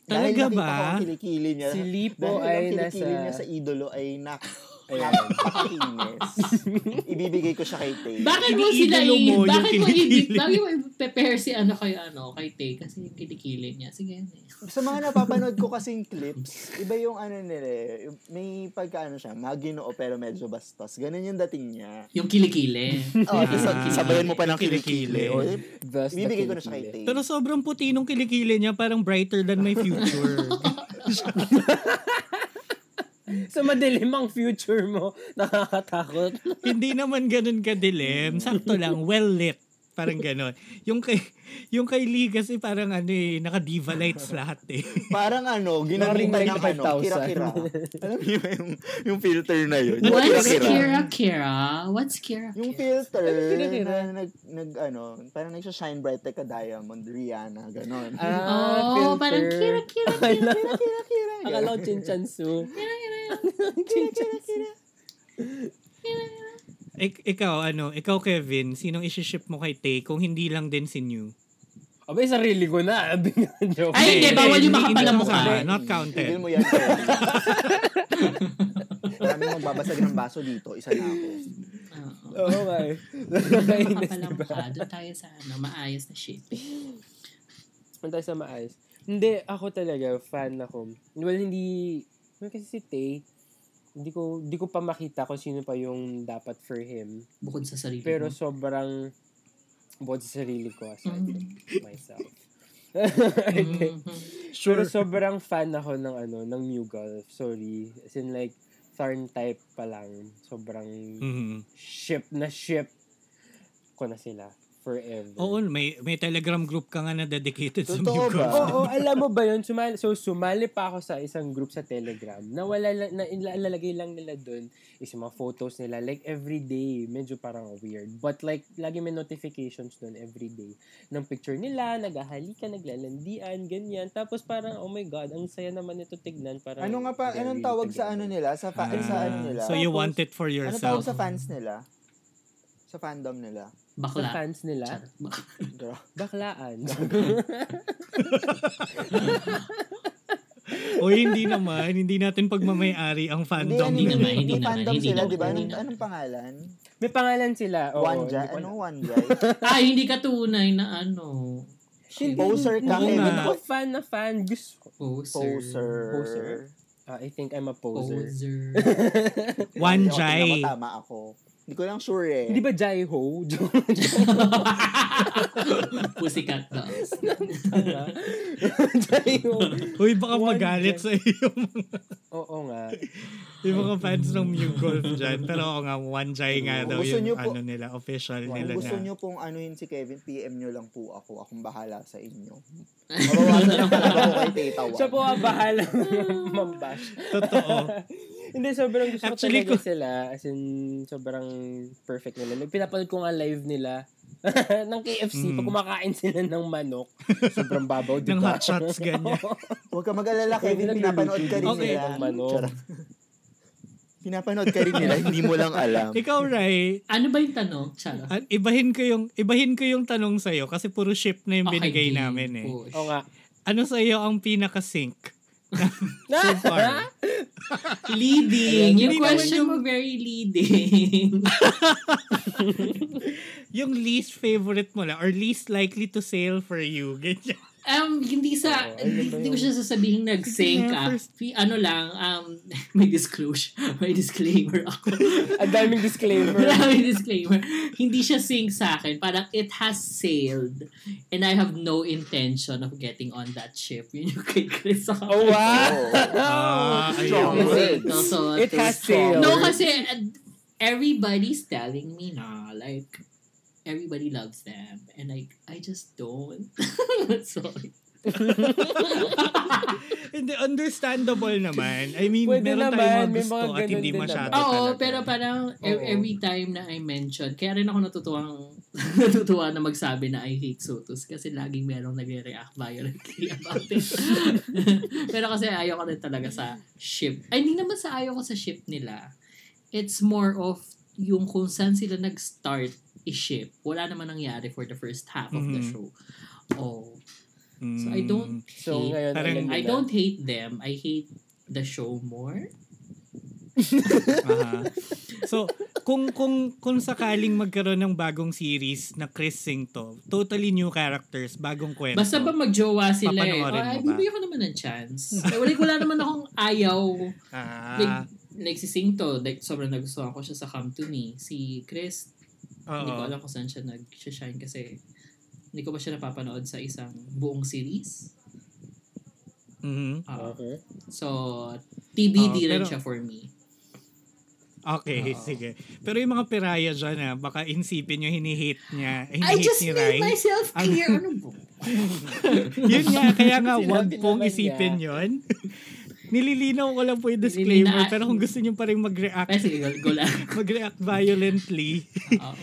Dahil Talaga nakita ba? ko ang kilikili niya. Si Lipo dahil ay ang kilikili nasa... niya sa idolo ay nak Ayan. napakakinis. Ibibigay ko siya kay Tay. Bakit mo sila i... mo Bakit mo i... Bakit mo i-prepare si ano kay ano, kay Tay? Kasi yung kilikili niya. Sige. Sa mga napapanood ko kasing clips, iba yung ano nila eh. May pagkaano siya, maginoo pero medyo bastos. Ganun yung dating niya. Yung kilikili. Oh, Ah, isa, sabayan mo pa ng kilikili. O, ibibigay ko na siya kay. Tay. Pero sobrang puti nung kilikili niya, parang brighter than my future. Sa madilim ang future mo, nakakatakot. Hindi naman ganun kadilim. Sakto lang, well lit. Parang ganun. Yung kay, yung kay Lee kasi parang ano eh, naka-diva lights lahat eh. Parang ano, light ng ano, 5,000. kira-kira. Alam niyo ba yung, yung filter na yun? What's kira-kira. Kira Kira? What's Kira Yung Kira? filter kira-kira? na nag, nag, ano, parang nagsha-shine bright like a diamond, Rihanna, ganon. Ah, Oh, filter. parang Kira Kira. Akala, Kira-kira. akala ko chinchansu. Kira-kira. Ik- ikaw, ano, ikaw Kevin, sinong isi-ship mo kay Tay kung hindi lang din si New? Abay, sarili ko na. Joke. Ay, hindi, bawal yung Hindi- makapal ang hindi mukha. kasama, Not Tigil counted. mo yan. Sir. Maraming magbabasag ng baso dito, isa na ako. Oo. Oo nga eh. Makapal ang mukha. Doon tayo sa ano, maayos na shipping. Punta tayo sa maayos. Hindi, ako talaga, fan ako. Well, hindi, well, kasi si Tay, hindi ko, hindi ko pa makita kung sino pa yung dapat for him. Bukod sa sarili Pero mo. sobrang, bukod sa sarili ko, aside Mm. myself. Okay. Mhm. Pero Sure. sobrang fan ako ng ano, ng New Gulf. Sorry. As in like, Tharn type pa lang. Sobrang Mhm. ship na ship ko na sila. Forever. Oo, may may Telegram group ka nga na dedicated sa Totoo ba? Oo, alam mo ba yun? Sumali, so, sumali pa ako sa isang group sa Telegram na wala na ilalagay lang nila doon is mga photos nila. Like, every day. Medyo parang weird. But like, lagi may notifications doon every day. Ng picture nila, naghahalikan, naglalandian, ganyan. Tapos parang, oh my God, ang saya naman ito tignan. Parang, Ano nga pa, anong tawag sa together. ano nila? Sa, fa- Ah, sa ano nila? So you Tapos, want it for ano tawag yourself. sa fans nila? Sa fandom nila? Sa Bakla. fans nila, Char. Baklaan. o hindi naman, hindi natin pagmamayari ang fandom. Hindi, Hindi ano, naman, may- hindi may naman, fandom hindi sila, naman, di ba? hindi Anong, naman. anong pangalan? May pangalan sila. Oo, Wanja? hindi ko Anong alam. Wanjay? Ay, hindi ka tunay na ano. Hindi, Poser ka, Hindi ako fan na fan. Gusto ko. Poser. Poser. Poser? Ah, I think I'm a poser. Poser. Hindi, mo, Tama ako. Hindi ko lang sure eh. Hindi ba Jai Ho? Pussycat dolls. Jai Ho. Uy, baka One magalit sa iyo. Oo nga. Yung mga fans ng Mew Golf dyan. Pero ako nga, one jay nga daw Gusto yung po- ano nila, official Kung nila gusto na. nyo pong anuhin si Kevin, PM nyo lang po ako. Akong bahala sa inyo. Mabawasan lang talaga ako kay Tita Juan. Siya po ang bahala mambash. Totoo. Hindi, sobrang gusto Actually, ko talaga kung- sila. As in, sobrang perfect nila. Pinapanood ko nga live nila ng KFC. Mm. Pag kumakain sila ng manok, sobrang babaw, di Ng ba? hot shots, ganyan. Huwag ka mag-alala, Kevin. Pinapanood ka rin Okay. nila. Ng manok. Pinapanood ka rin nila, hindi mo lang alam. Ikaw, Ray, Ano ba yung tanong? Charot. at ibahin ko yung ibahin ko yung tanong sa kasi puro ship na yung Okay, binigay game. namin eh. Push. Oo nga. Ano sa iyo ang pinaka sync? so far. Leading. Yung question yung- mo very leading. yung least favorite mo lang or least likely to sail for you. Ganyan. Um, hindi sa, ayun hindi, hindi ko siya sasabihin nag-sync up. Fi- Ano lang, um, may disclosure, may disclaimer ako. Ang daming disclaimer. Maraming disclaimer. Hindi siya sync sa akin. Parang it has sailed and I have no intention of getting on that ship. Yun yung kay Chris ako. Oh, wow! Ah, words. So, It has sailed. No, kasi uh, everybody's telling me na, like, everybody loves them. And like, I just don't. Sorry. Hindi, understandable naman. I mean, Pwede meron naman, tayong mga gusto mga at hindi masyado. Oo, talaga. pero parang ev- Oo. every time na I mention, kaya rin ako natutuwang natutuwa na magsabi na I hate Sotos kasi laging merong nagre-react violently about it. pero kasi ayaw ko rin talaga sa ship. Ay, hindi naman sa ayaw ko sa ship nila. It's more of yung kung saan sila nag-start i-ship. Wala naman nangyari for the first half of the Mhm. show. Oh. So I don't So, hate, ngayon, Parang- I don't hate them. I hate the show more. Aha. So, kung kung kung sakaling magkaroon ng bagong series na Chris Sing to, totally new characters, bagong kwento. Basta ba magjowa sila eh. Oh, ay, bibigyan ko naman ng chance. Eh, wala, wala naman akong ayaw. Ah, Like, like si Singto, like, sobrang nagustuhan ko siya sa Come To Me. Si Chris, hindi ko alam kung saan siya nag-shine kasi hindi ko pa siya napapanood sa isang buong series. Mhm. Ah, Okay. so, TBD rin pero- siya for me. Okay, Oo. sige. Pero yung mga piraya dyan, ah, baka insipin nyo, hinihate niya. eh, I just ni made Rai. myself clear. ano po? yun nga, kaya nga, wag pong isipin niya. yon. Nililinaw ko lang po yung disclaimer, Nilina- pero kung gusto nyo pa rin mag-react, Ay, sige, go, go lang. mag-react violently,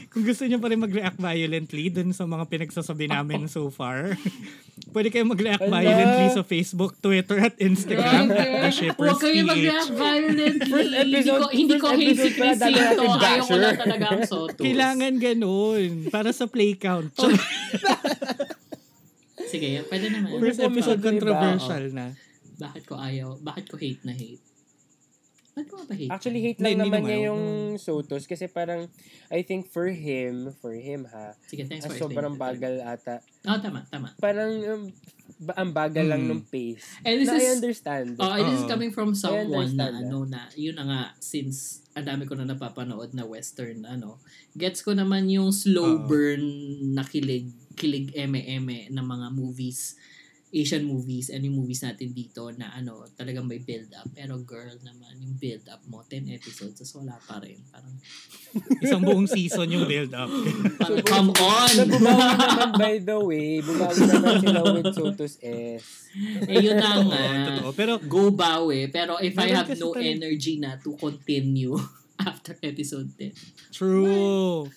kung gusto nyo pa rin mag-react violently dun sa mga pinagsasabi namin so far, pwede kayo mag-react Ala. violently sa Facebook, Twitter, at Instagram. Okay. The Shippers Huwag kayo PH. mag-react violently. First hindi ko, episode- hindi ko first hate si episode pala, Chris dami natin Sinto. Ayaw ko basher. lang talaga ang sotos. Kailangan ganun. Para sa play count. Sige, pwede naman. First po episode iba. controversial na. Bakit ko ayaw? Bakit ko hate na hate? Bakit ko ba hate? Actually, hate lang hindi naman naman. niya yung Sotos kasi parang, I think for him, for him ha, Sige, thanks ah, for sobrang bagal ata. Oo, tama, tama. Parang, um, ba, ang bagal lang Hmm. ng pace. And this na I is, understand. oh, and this is coming from someone na, ano, na, yun na nga, since ang dami ko na napapanood na western, ano, gets ko naman yung slow Oo. burn na kilig, kilig eme-eme ng mga movies, Asian movies and yung movies natin dito na ano, talagang may build up. Pero girl naman, yung build up mo, 10 episodes, tas wala pa rin. Parang, Isang buong season yung build up. parang come on! Na bumawi naman, by the way, bumawi naman sila with Sotos S. eh, yun na nga. totoo. Pero Go bawi. Pero if I have no energy na to continue after episode 10. True.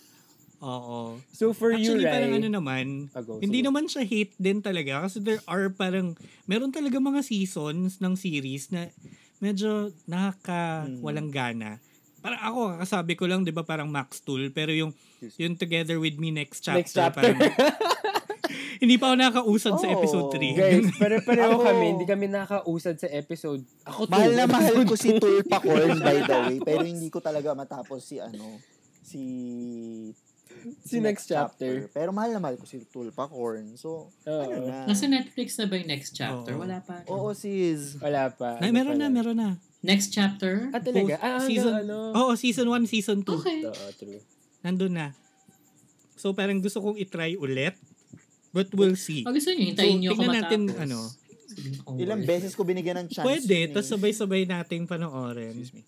Oo. So for Actually, you, parang Rai, ano naman, Ah, go, hindi sige. naman siya hate din talaga kasi there are parang, meron talaga mga seasons ng series na medyo nakaka Hmm. walang gana. Parang ako, kakasabi ko lang, di ba, parang Max Tool, pero yung, yung Together With Me Next Chapter, Next chapter. parang, hindi pa ako nakausad sa Oh. episode 3. Guys, pero pareho Ako- kami, hindi kami nakausad sa episode. Ako. Mahal na mahal ko si Tulpacorn, by the way. Pero hindi ko talaga matapos si ano, si... Si next chapter. Pero mahal na mahal ko si Tulpacorn. So, Oo. ano na. Nasa Netflix na ba yung next chapter? Oo. Wala pa. Oo, sis. Wala pa. Ay, Ano meron pa na, meron na. Next chapter? Ah, talaga? Ah, hanggang season- ano? Oo, season 1, season 2. Okay. Oo, true. Nandun na. So, parang gusto kong itry ulit. But we'll see. Pag gusto nyo, hintayin So, nyo ako tingnan matapos. natin, ano, ko, Ilang beses ko binigyan ng chance. Pwede, tapos sabay-sabay nating panoorin. Excuse me.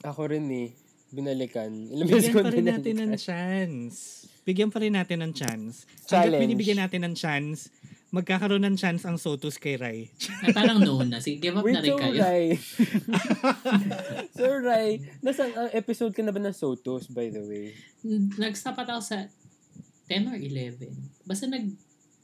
Ako rin eh. Binalikan. Ilang beses Bigyan ko pa rin natin ng chance. Bigyan pa rin natin ng chance. Hanggat Challenge. binibigyan natin ng chance, magkakaroon ng chance ang Sotus kay Rai. Ay, parang no na. Sige, give up Wait, na rin so kayo. Rai. so Rai, nasa ang episode ka na ba ng Sotos, by the way? Nag-stop at ako sa 10 or 11. Basta nag...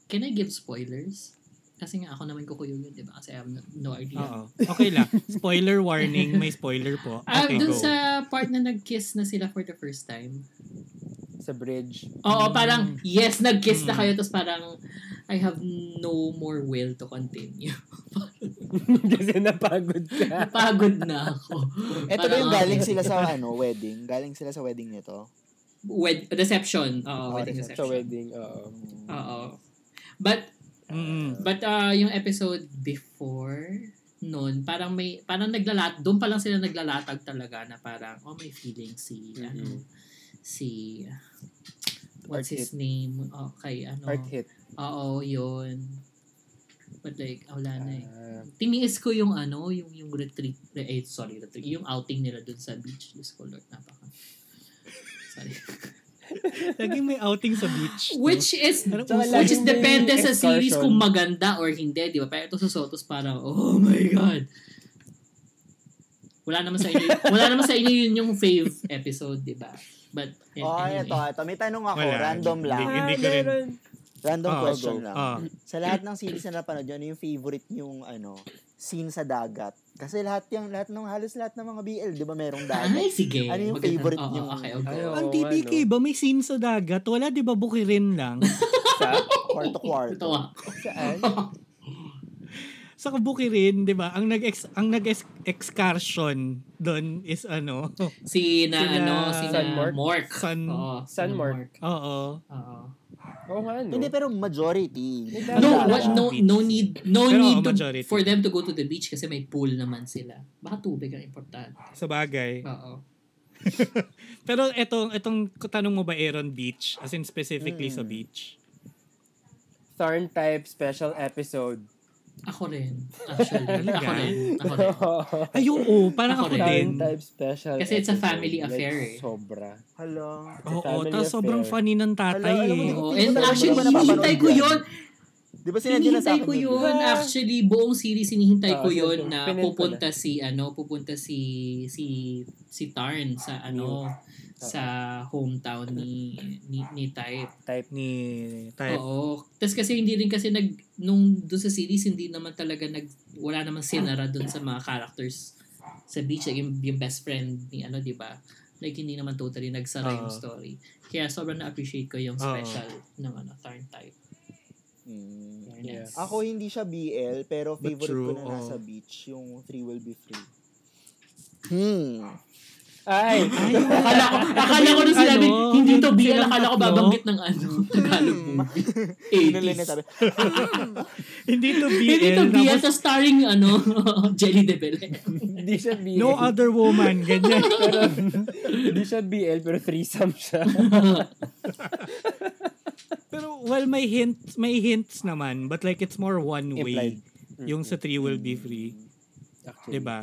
Can I give spoilers? Kasi nga ako naman kukuyo yun, di ba? Kasi I have no, no idea. Oo. Okay lang. Spoiler warning. May spoiler po. Ah, Okay, dun go. sa part na nag-kiss na sila for the first time. Sa bridge. Oo, parang, yes, nag-kiss na Mm. kayo. Tapos parang, I have no more will to continue. Kasi napagod ka. Napagod na ako. Ito ba yung galing sila sa ano, wedding? Galing sila sa wedding nito? Wed- reception. Oo, Oh, wedding reception. reception. Sa wedding, oo. Oo. But, Mm-mm. but uh, yung episode before noon, parang may, parang naglalat, doon pa lang sila naglalatag talaga na parang, oh, may feeling si, Mhm. ano, si, what's Art his name? Oh, kay, ano, Heart hit. oo, yun. But like, wala na eh. Ah, Tiniis ko yung ano, yung yung retreat, eh, sorry, retreat, yung outing nila dun sa beach. Diyos ko, Lord, napaka. Sorry. Laging may outing sa beach. no? Which is, Parang Tsaka uso- which is depende sa series kung maganda or hindi, di ba? Pero ito sa Sotos parang, oh my God. Wala naman sa inyo, wala naman sa inyo yun yung fave episode, di ba? But, yeah, Oh, anyway. ito, ito. May tanong ako, Wala. random lang. Hindi- hindi ah, ko rin- meron. Random Ah, question go. lang. Ah. Sa lahat ng series na napanood yun, ano yung favorite yung ano, scene sa dagat? Kasi lahat yung lahat ng halos lahat ng mga BL, 'di ba, merong dagat? Ay, sige. Ano yung Magandang- favorite niyo? Okay, okay. Ayaw. Ang Oo, TPK ano? ba may scene sa dagat? Wala, di ba bukirin lang? Sa? Kwarto kwarto. Saan? sa kabukirin, di ba? Ang nag ang nag excursion doon is ano? Si na, ano, si na San Mork? Mork. San Oo, San Mork. Oo. Oo. Oo nga, no? Hindi, pero majority. No, what, no, no need, no Pero, need to, majority. for them to go to the beach kasi may pool naman sila. Baka tubig ang importante. Sa bagay. Oo. Pero etong etong tanong mo ba Aaron Beach as in specifically sa Mm. beach? Thorn type special episode. Ako rin. Actually. Ako rin. Ako rin. Ay, oo, parang Ako ako, rin. type special Kasi it's a family affair eh. Sobra. Hala. Oo, family tapos sobrang funny ng tatay mo, eh. Oo. Hindi And actually, hinihintay ko yun. Di ba sinadya na sa akin ko yun? yun. Actually, buong series hinihintay ko Ah, yun na Pinil pupunta si, ano, pupunta si, si, si Tarn sa, ano, sa hometown ni, ni, ni Type. Type. Ni type. Oo. Tapos kasi hindi rin kasi nag, nung doon sa series, hindi naman talaga nag, wala namang sinara doon sa mga characters sa beach. Like yung, yung best friend ni ano, di ba? Like hindi naman totally nagsara yung Oo. story. Kaya sobrang na-appreciate ko yung special ng ano, Tarn type. Mm. Yes. Ako hindi siya BL, pero But favorite true, ko na nasa oo. beach, yung Three Will Be Free. Hmm. Ay! akala ko, akala ko nung sinabi, Ano? hindi to BL, akala ko babanggit ng ano, Tagalog movie. Nila na 80s. sabi, Hindi to BL. Hindi to BL, tapos starring, ano, Jelly de Belen. Hindi siya BL. no other woman. Ganyan. pero, hindi siya BL, pero threesome siya. Pero well, may hints, may hints naman. But like, it's more one way. Implied. Yung sa three will be free. Actually. Diba?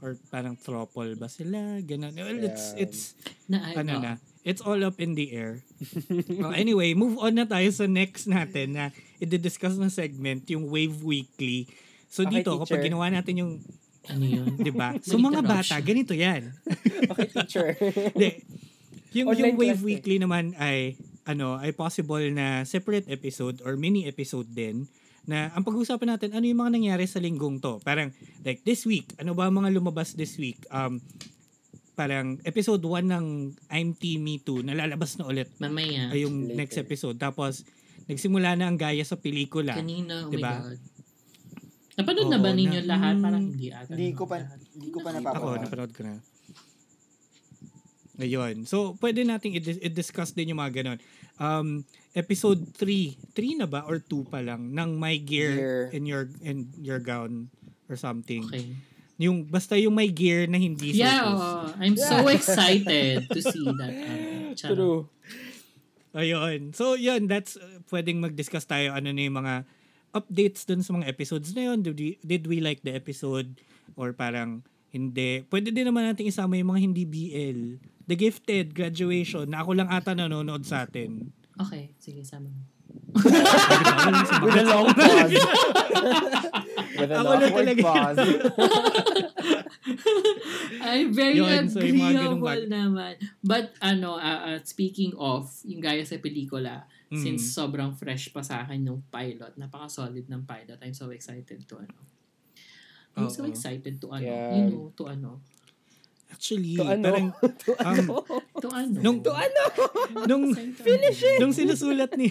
Or parang throuple ba sila? Ganun. Well, it's, Yeah. it's, na, ano na, it's all up in the air. oh, anyway, move on na tayo sa next natin na i-discuss na segment, yung Wave Weekly. So Okay, dito, kapag teacher. ginawa natin yung, Ano yun? di ba? So mga bata, ganito yan. Okay, teacher. Hindi. Yung, Online yung Wave eh. Weekly naman ay, ano, ay possible na separate episode or mini episode din na ang pag-uusapan natin, ano yung mga nangyari sa linggong to. Parang, like, this week, ano ba ang mga lumabas this week? Um, parang, episode 1 ng I'm Team Me Too, nalalabas na ulit Mamaya. ay yung Later. next episode. Tapos, nagsimula na ang gaya sa pelikula. Kanina, oh Diba? my God. Napanood na ba ninyo na- lahat? Parang hindi ata. Hindi ko pa lahat. hindi ko pa Nakita Ako, napapanood. napanood ko na. Ngayon. So, pwede nating i-discuss din yung mga ganon. Um, episode 3. 3 na ba? Or 2 pa lang? Ng My Gear, Gear. in your in your gown or something. Okay. Yung, basta yung My Gear na hindi Yeah, oo. I'm so excited to see that. Channel. True. Ayun. So, yun. That's, uh, pwedeng mag-discuss tayo ano na yung mga updates dun sa mga episodes na yun. Did we, did we like the episode? Or parang hindi. Pwede din naman natin isama yung mga hindi BL. The Gifted, Graduation, na ako lang ata nanonood sa atin. Okay, sige, sama mo. With a long pause. With an Ako na awkward talaga. pause. Ay, very Yun, so agreeable naman. But, ano, uh, uh, speaking of, yung gaya sa pelikula, Mm. since sobrang fresh pa sa akin yung pilot, napaka-solid ng pilot, I'm so excited to, ano. I'm so Oo. excited to, ano, Yeah. you know, to, ano, Actually, To ano? parang, To um, ano? to, ano. nung, To ano? nung, Finish it! nung sinusulat ni,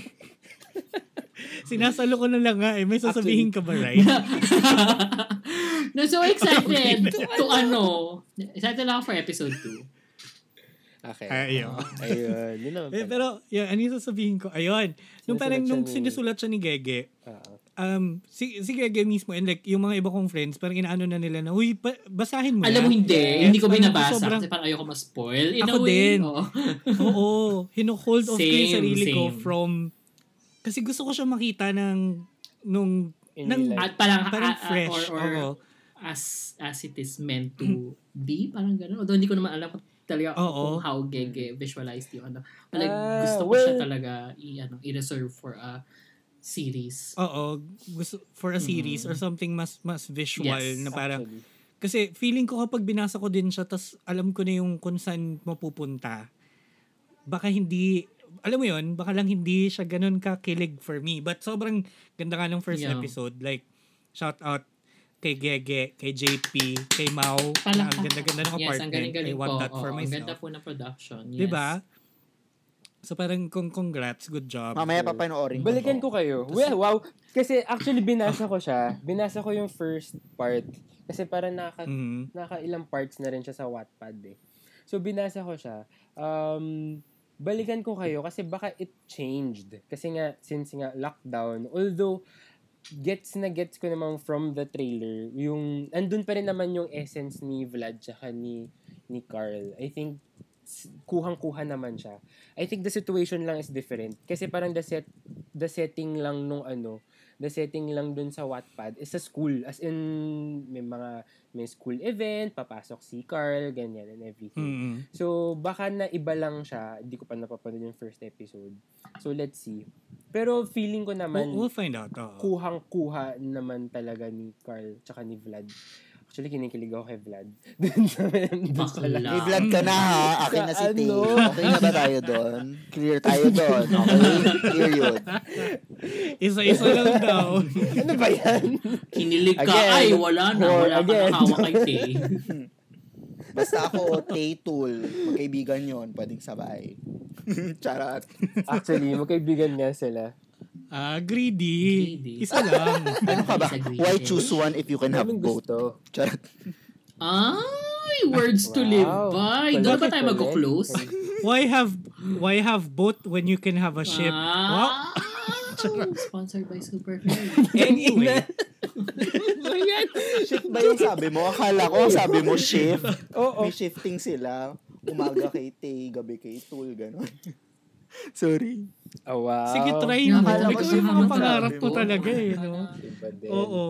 sinasalo ko na lang nga eh, may sasabihin ka ba, right? no, so excited to, ano. Excited lang ako for episode 2. Okay. Ayun. Ayun. Yun Eh, pero, yun, ano yung sasabihin ko? Ayun. Nung parang, nung sinusulat siya ni Gege, Oo. Um, si, si Gege mismo, and like, yung mga iba kong friends, parang inaano na nila na, huy, pa, basahin mo Alam mo na." hindi, Yes, hindi ko parang binabasa sobrang- kasi parang ayoko ma-spoil. In Ako a way, din. oo. Oo. Hino-hold off ko yung Same, sarili ko same. from, kasi gusto ko siya makita ng, nung, In ng. At parang, parang ah, ah, fresh. or, or Oo. as as it is meant to be, parang gano'n. Although hindi ko naman alam kung talaga Oo. kung how Gege visualized yung ano. Like, Ah, gusto ko well- siya talaga i, ano, i-reserve for a series. Oo. Gusto, for a series or something mas mas visual Yes, na parang, Actually. Kasi feeling ko kapag binasa ko din siya, tas alam ko na yung kung saan mapupunta, baka hindi, alam mo yun, baka lang hindi siya ganun kakilig for me. But sobrang ganda nga ng first Yeah. episode. Like, shout out kay Gege, kay JP, kay Mau. na Palaka. ang ganda-ganda ng Yes, ang apartment. galing-galing I want po. that for Oo, Ang ganda myself. po ng production. Yes. Diba? So parang kung congrats, good job. Mamaya papanoorin ko. Balikan ko kayo. Well, wow. Kasi actually binasa ko siya. Binasa ko yung first part. Kasi parang naka, Mhm. nakailang parts na rin siya sa Wattpad eh. So binasa ko siya. Um, balikan ko kayo kasi baka it changed. Kasi nga, since nga lockdown, although gets na gets ko naman from the trailer, yung, andun pa rin naman yung essence ni Vlad tsaka ni, ni Carl. I think, kuhang-kuha naman siya. I think the situation lang is different. Kasi parang the set, the setting lang nung ano, the setting lang dun sa Wattpad is sa school. As in, may mga, may school event, papasok si Carl, ganyan and everything. Mhm. So, baka na iba lang siya. Hindi ko pa napapanood yung first episode. So, let's see. Pero feeling ko naman, We'll, we'll find out. oo. kuhang-kuha naman talaga ni Carl tsaka ni Vlad. Actually, kinikilig ako kay Vlad. Dun sa, dun sa Bakla. May vlog ka na ha. Akin na si Sa Tay. ano? Okay na ba tayo doon? Clear tayo doon. Okay? Period. Isa-isa lang daw. ano ba yan? Kinilig ka, Again, ay wala na, wala ka again. na hawak kay Tay. Basta ako o Tay Tool. Magkaibigan yon Pwedeng sabay. Charot. Actually, magkaibigan nga sila. Ah, greedy. Greedy. Isa lang. Ano ka ba? Why choose one if you can have both? Charot. Ay, words to live Wow. by. Doon ba tayo mag-close? Why have why have both when you can have a ship? Wow. Ah, sponsored by Superfly. Anyway, Shift ba yung sabi mo? Akala ko sabi mo shift. Oo. May shifting sila. Umaga kay Tay, gabi kay Tool, gano'n. Sorry. Oh, wow. sige try mo. Ikaw yung mga pangarap mo talaga eh. No? Oo.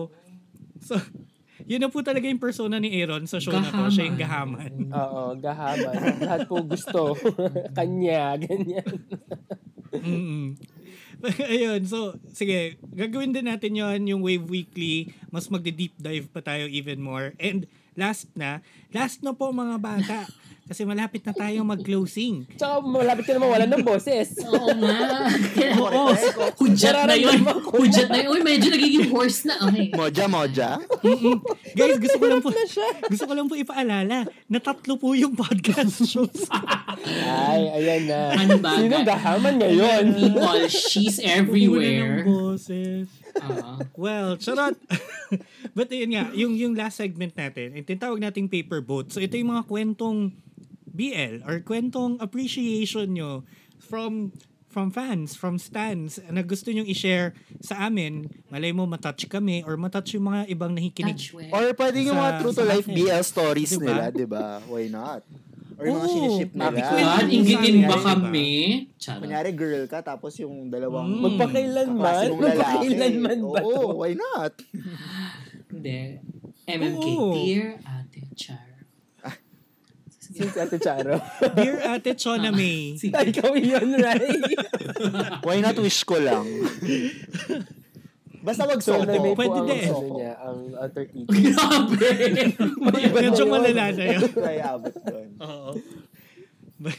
So, yun na po talaga yung persona ni Aaron sa show na to. Siya yung gahaman. Oo, gahaman. Lahat po gusto. Kanya, ganyan. mm Ayun, so, sige, gagawin din natin yon yung Wave Weekly. Mas magde-deep dive pa tayo even more. And last na, last na po mga bata. Kasi malapit na tayong mag-closing. Tsaka malapit ka naman wala ng boses. Oo nga. Oo. Hudyat na yun. Na. Hudyat na yun. Uy, medyo nagiging horse na. Okay. Moja, moja. Mm-mm. Guys, gusto ko lang po gusto ko lang po ipaalala na tatlo po yung podcast shows. Ay, ayan na. Ano ba? Sinong gahaman ngayon? People, she's Wala ng everywhere. boses. Oo. Well, charot. But yun nga, yung, yung last segment natin, yung tinatawag nating paper boat. So ito yung mga kwentong BL or kwentong appreciation nyo from from fans, from stands na gusto nyong i-share sa amin. Malay mo matouch kami or matouch yung mga ibang nakikinig. Or pwede yung mga true to life. BL stories Diba? nila, di ba? Why not? Or yung mga Oo, siniship nila. Kwento mo ingitin ba kami? Charot. Kunyari girl ka, tapos yung dalawang Mm. Magpakailanman? kaklase mong lalaki. Magpakailanman ba Oo, to? why not? Hindi. MMK. Oo. Dear Char. Since Ate Charo. Dear Ate Chona May. Sige. Ay, ikaw yun, Ray. Why not wish ko lang? Basta wag So, may po Pwede ang, din. ano niya, ang alter ego. Grabe! Medyo yun. malala na yun. Kaya abot doon. Oo. But,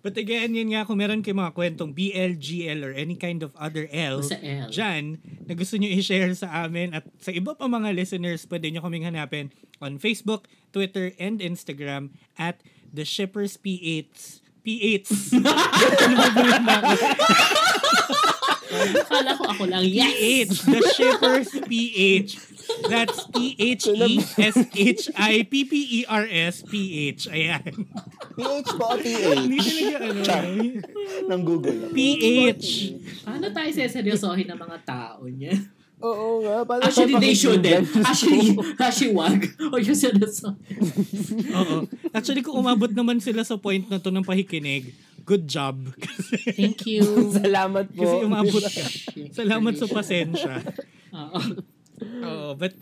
but again, yun nga, kung meron kayo mga kwentong BL, GL, or any kind of other L, Sa L. dyan, na gusto nyo i-share sa amin at sa iba pa mga listeners, pwede nyo kaming hanapin on Facebook, Twitter, and Instagram at The Shippers P8. P8. Akala ko ako lang. Yes! PH. The Shippers PH. That's E T-H-E-S-H-I-P-P-E-R-S PH. Ayan. PH po o TH? Hindi talaga ano. ng Google. PH. Paano tayo seseryosohin ng mga tao niya? Oo nga. Paano Actually, they shouldn't. pakinggan? Actually, actually, wag. O yung seryosohin. Oo. Actually, kung umabot naman sila sa point na to ng pahikinig, good job. Kasi, Thank you. Salamat po. kasi umabot ka. Salamat sa pasensya. Oo. Oo, but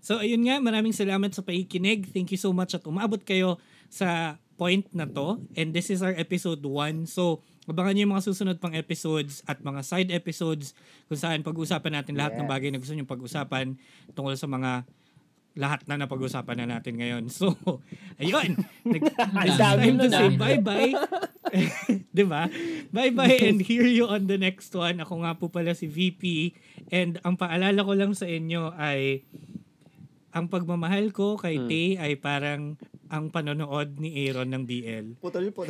so ayun nga, maraming salamat sa pakikinig. Thank you so much at umabot kayo sa point na to. And this is our episode 1. So, abangan niyo yung mga susunod pang episodes at mga side episodes kung saan pag-uusapan natin lahat ng Yes. bagay na gusto niyo pag-usapan tungkol sa mga lahat na napag-usapan na natin ngayon. So, ayun. Nag- it's time to say ah. bye-bye. 'Di ba? Bye-bye and hear you on the next one. Ako nga po pala si VP and ang paalala ko lang sa inyo ay ang pagmamahal ko kay Tay ay parang ang panonood ni Aaron ng BL. Putol po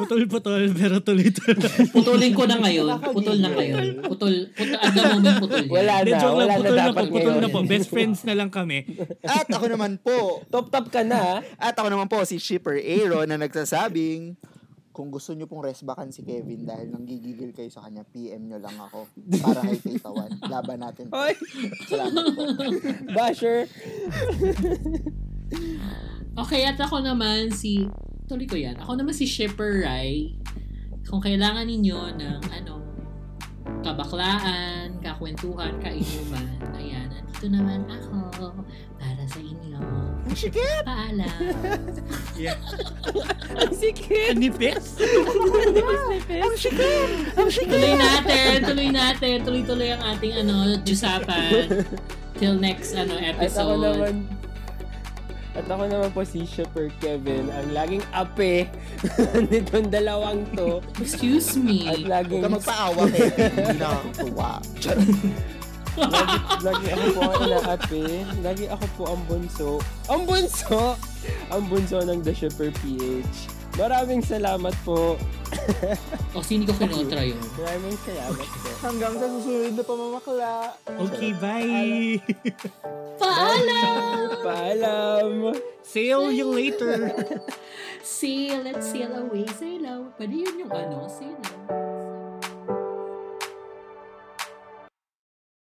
Putol-putol pero tuloy-tuloy. Putulin ko na ngayon. Putol na ngayon. Putol. Putol. At the moment, putol. Wala na. joke lang, Wala na putol na po, dapat putol na po. Best friends na lang kami. At ako naman po, Top top ka na. at ako naman po si Shipper Aaron na nagsasabing, kung gusto nyo pong resbakan si Kevin dahil nanggigigil kayo sa kanya, PM nyo lang ako para kay Taitawan. Laban natin. po. Hoy, Salamat po. basher. Okay, at ako naman si... Tuloy ko yan. Ako naman si Shipper Rai. Kung kailangan ninyo ng ano, kabaklaan, kakwentuhan, kainuman, ayan, andito naman ako para sa inyo. Ang sikip! Paalam. Yeah. Ang sikip. Nipis? Ang sikip! Ang sikip! Tuloy natin, tuloy natin, tuloy-tuloy ang ating ano, jusapan. Till next ano At ako episode. naman, at ako naman po si Shipper Kevin, ang laging ape nitong dalawang to. Excuse me. At Huwag laging, ka magpaawa, Kevin. Hindi na ako tuwa. Lagi, lagi ako po ang inaape. Lagi ako po ang bunso. Ang bunso! Ang bunso ng The Shipper PH. Maraming salamat po. O, sino ko kinotra yun? Maraming salamat po. Hanggang sa susunod na pamamakla. Okay, bye. Paalam! Paalam! Sail you later. Sail, let's sail away, sail away. Pwede yun yung ano, sail away.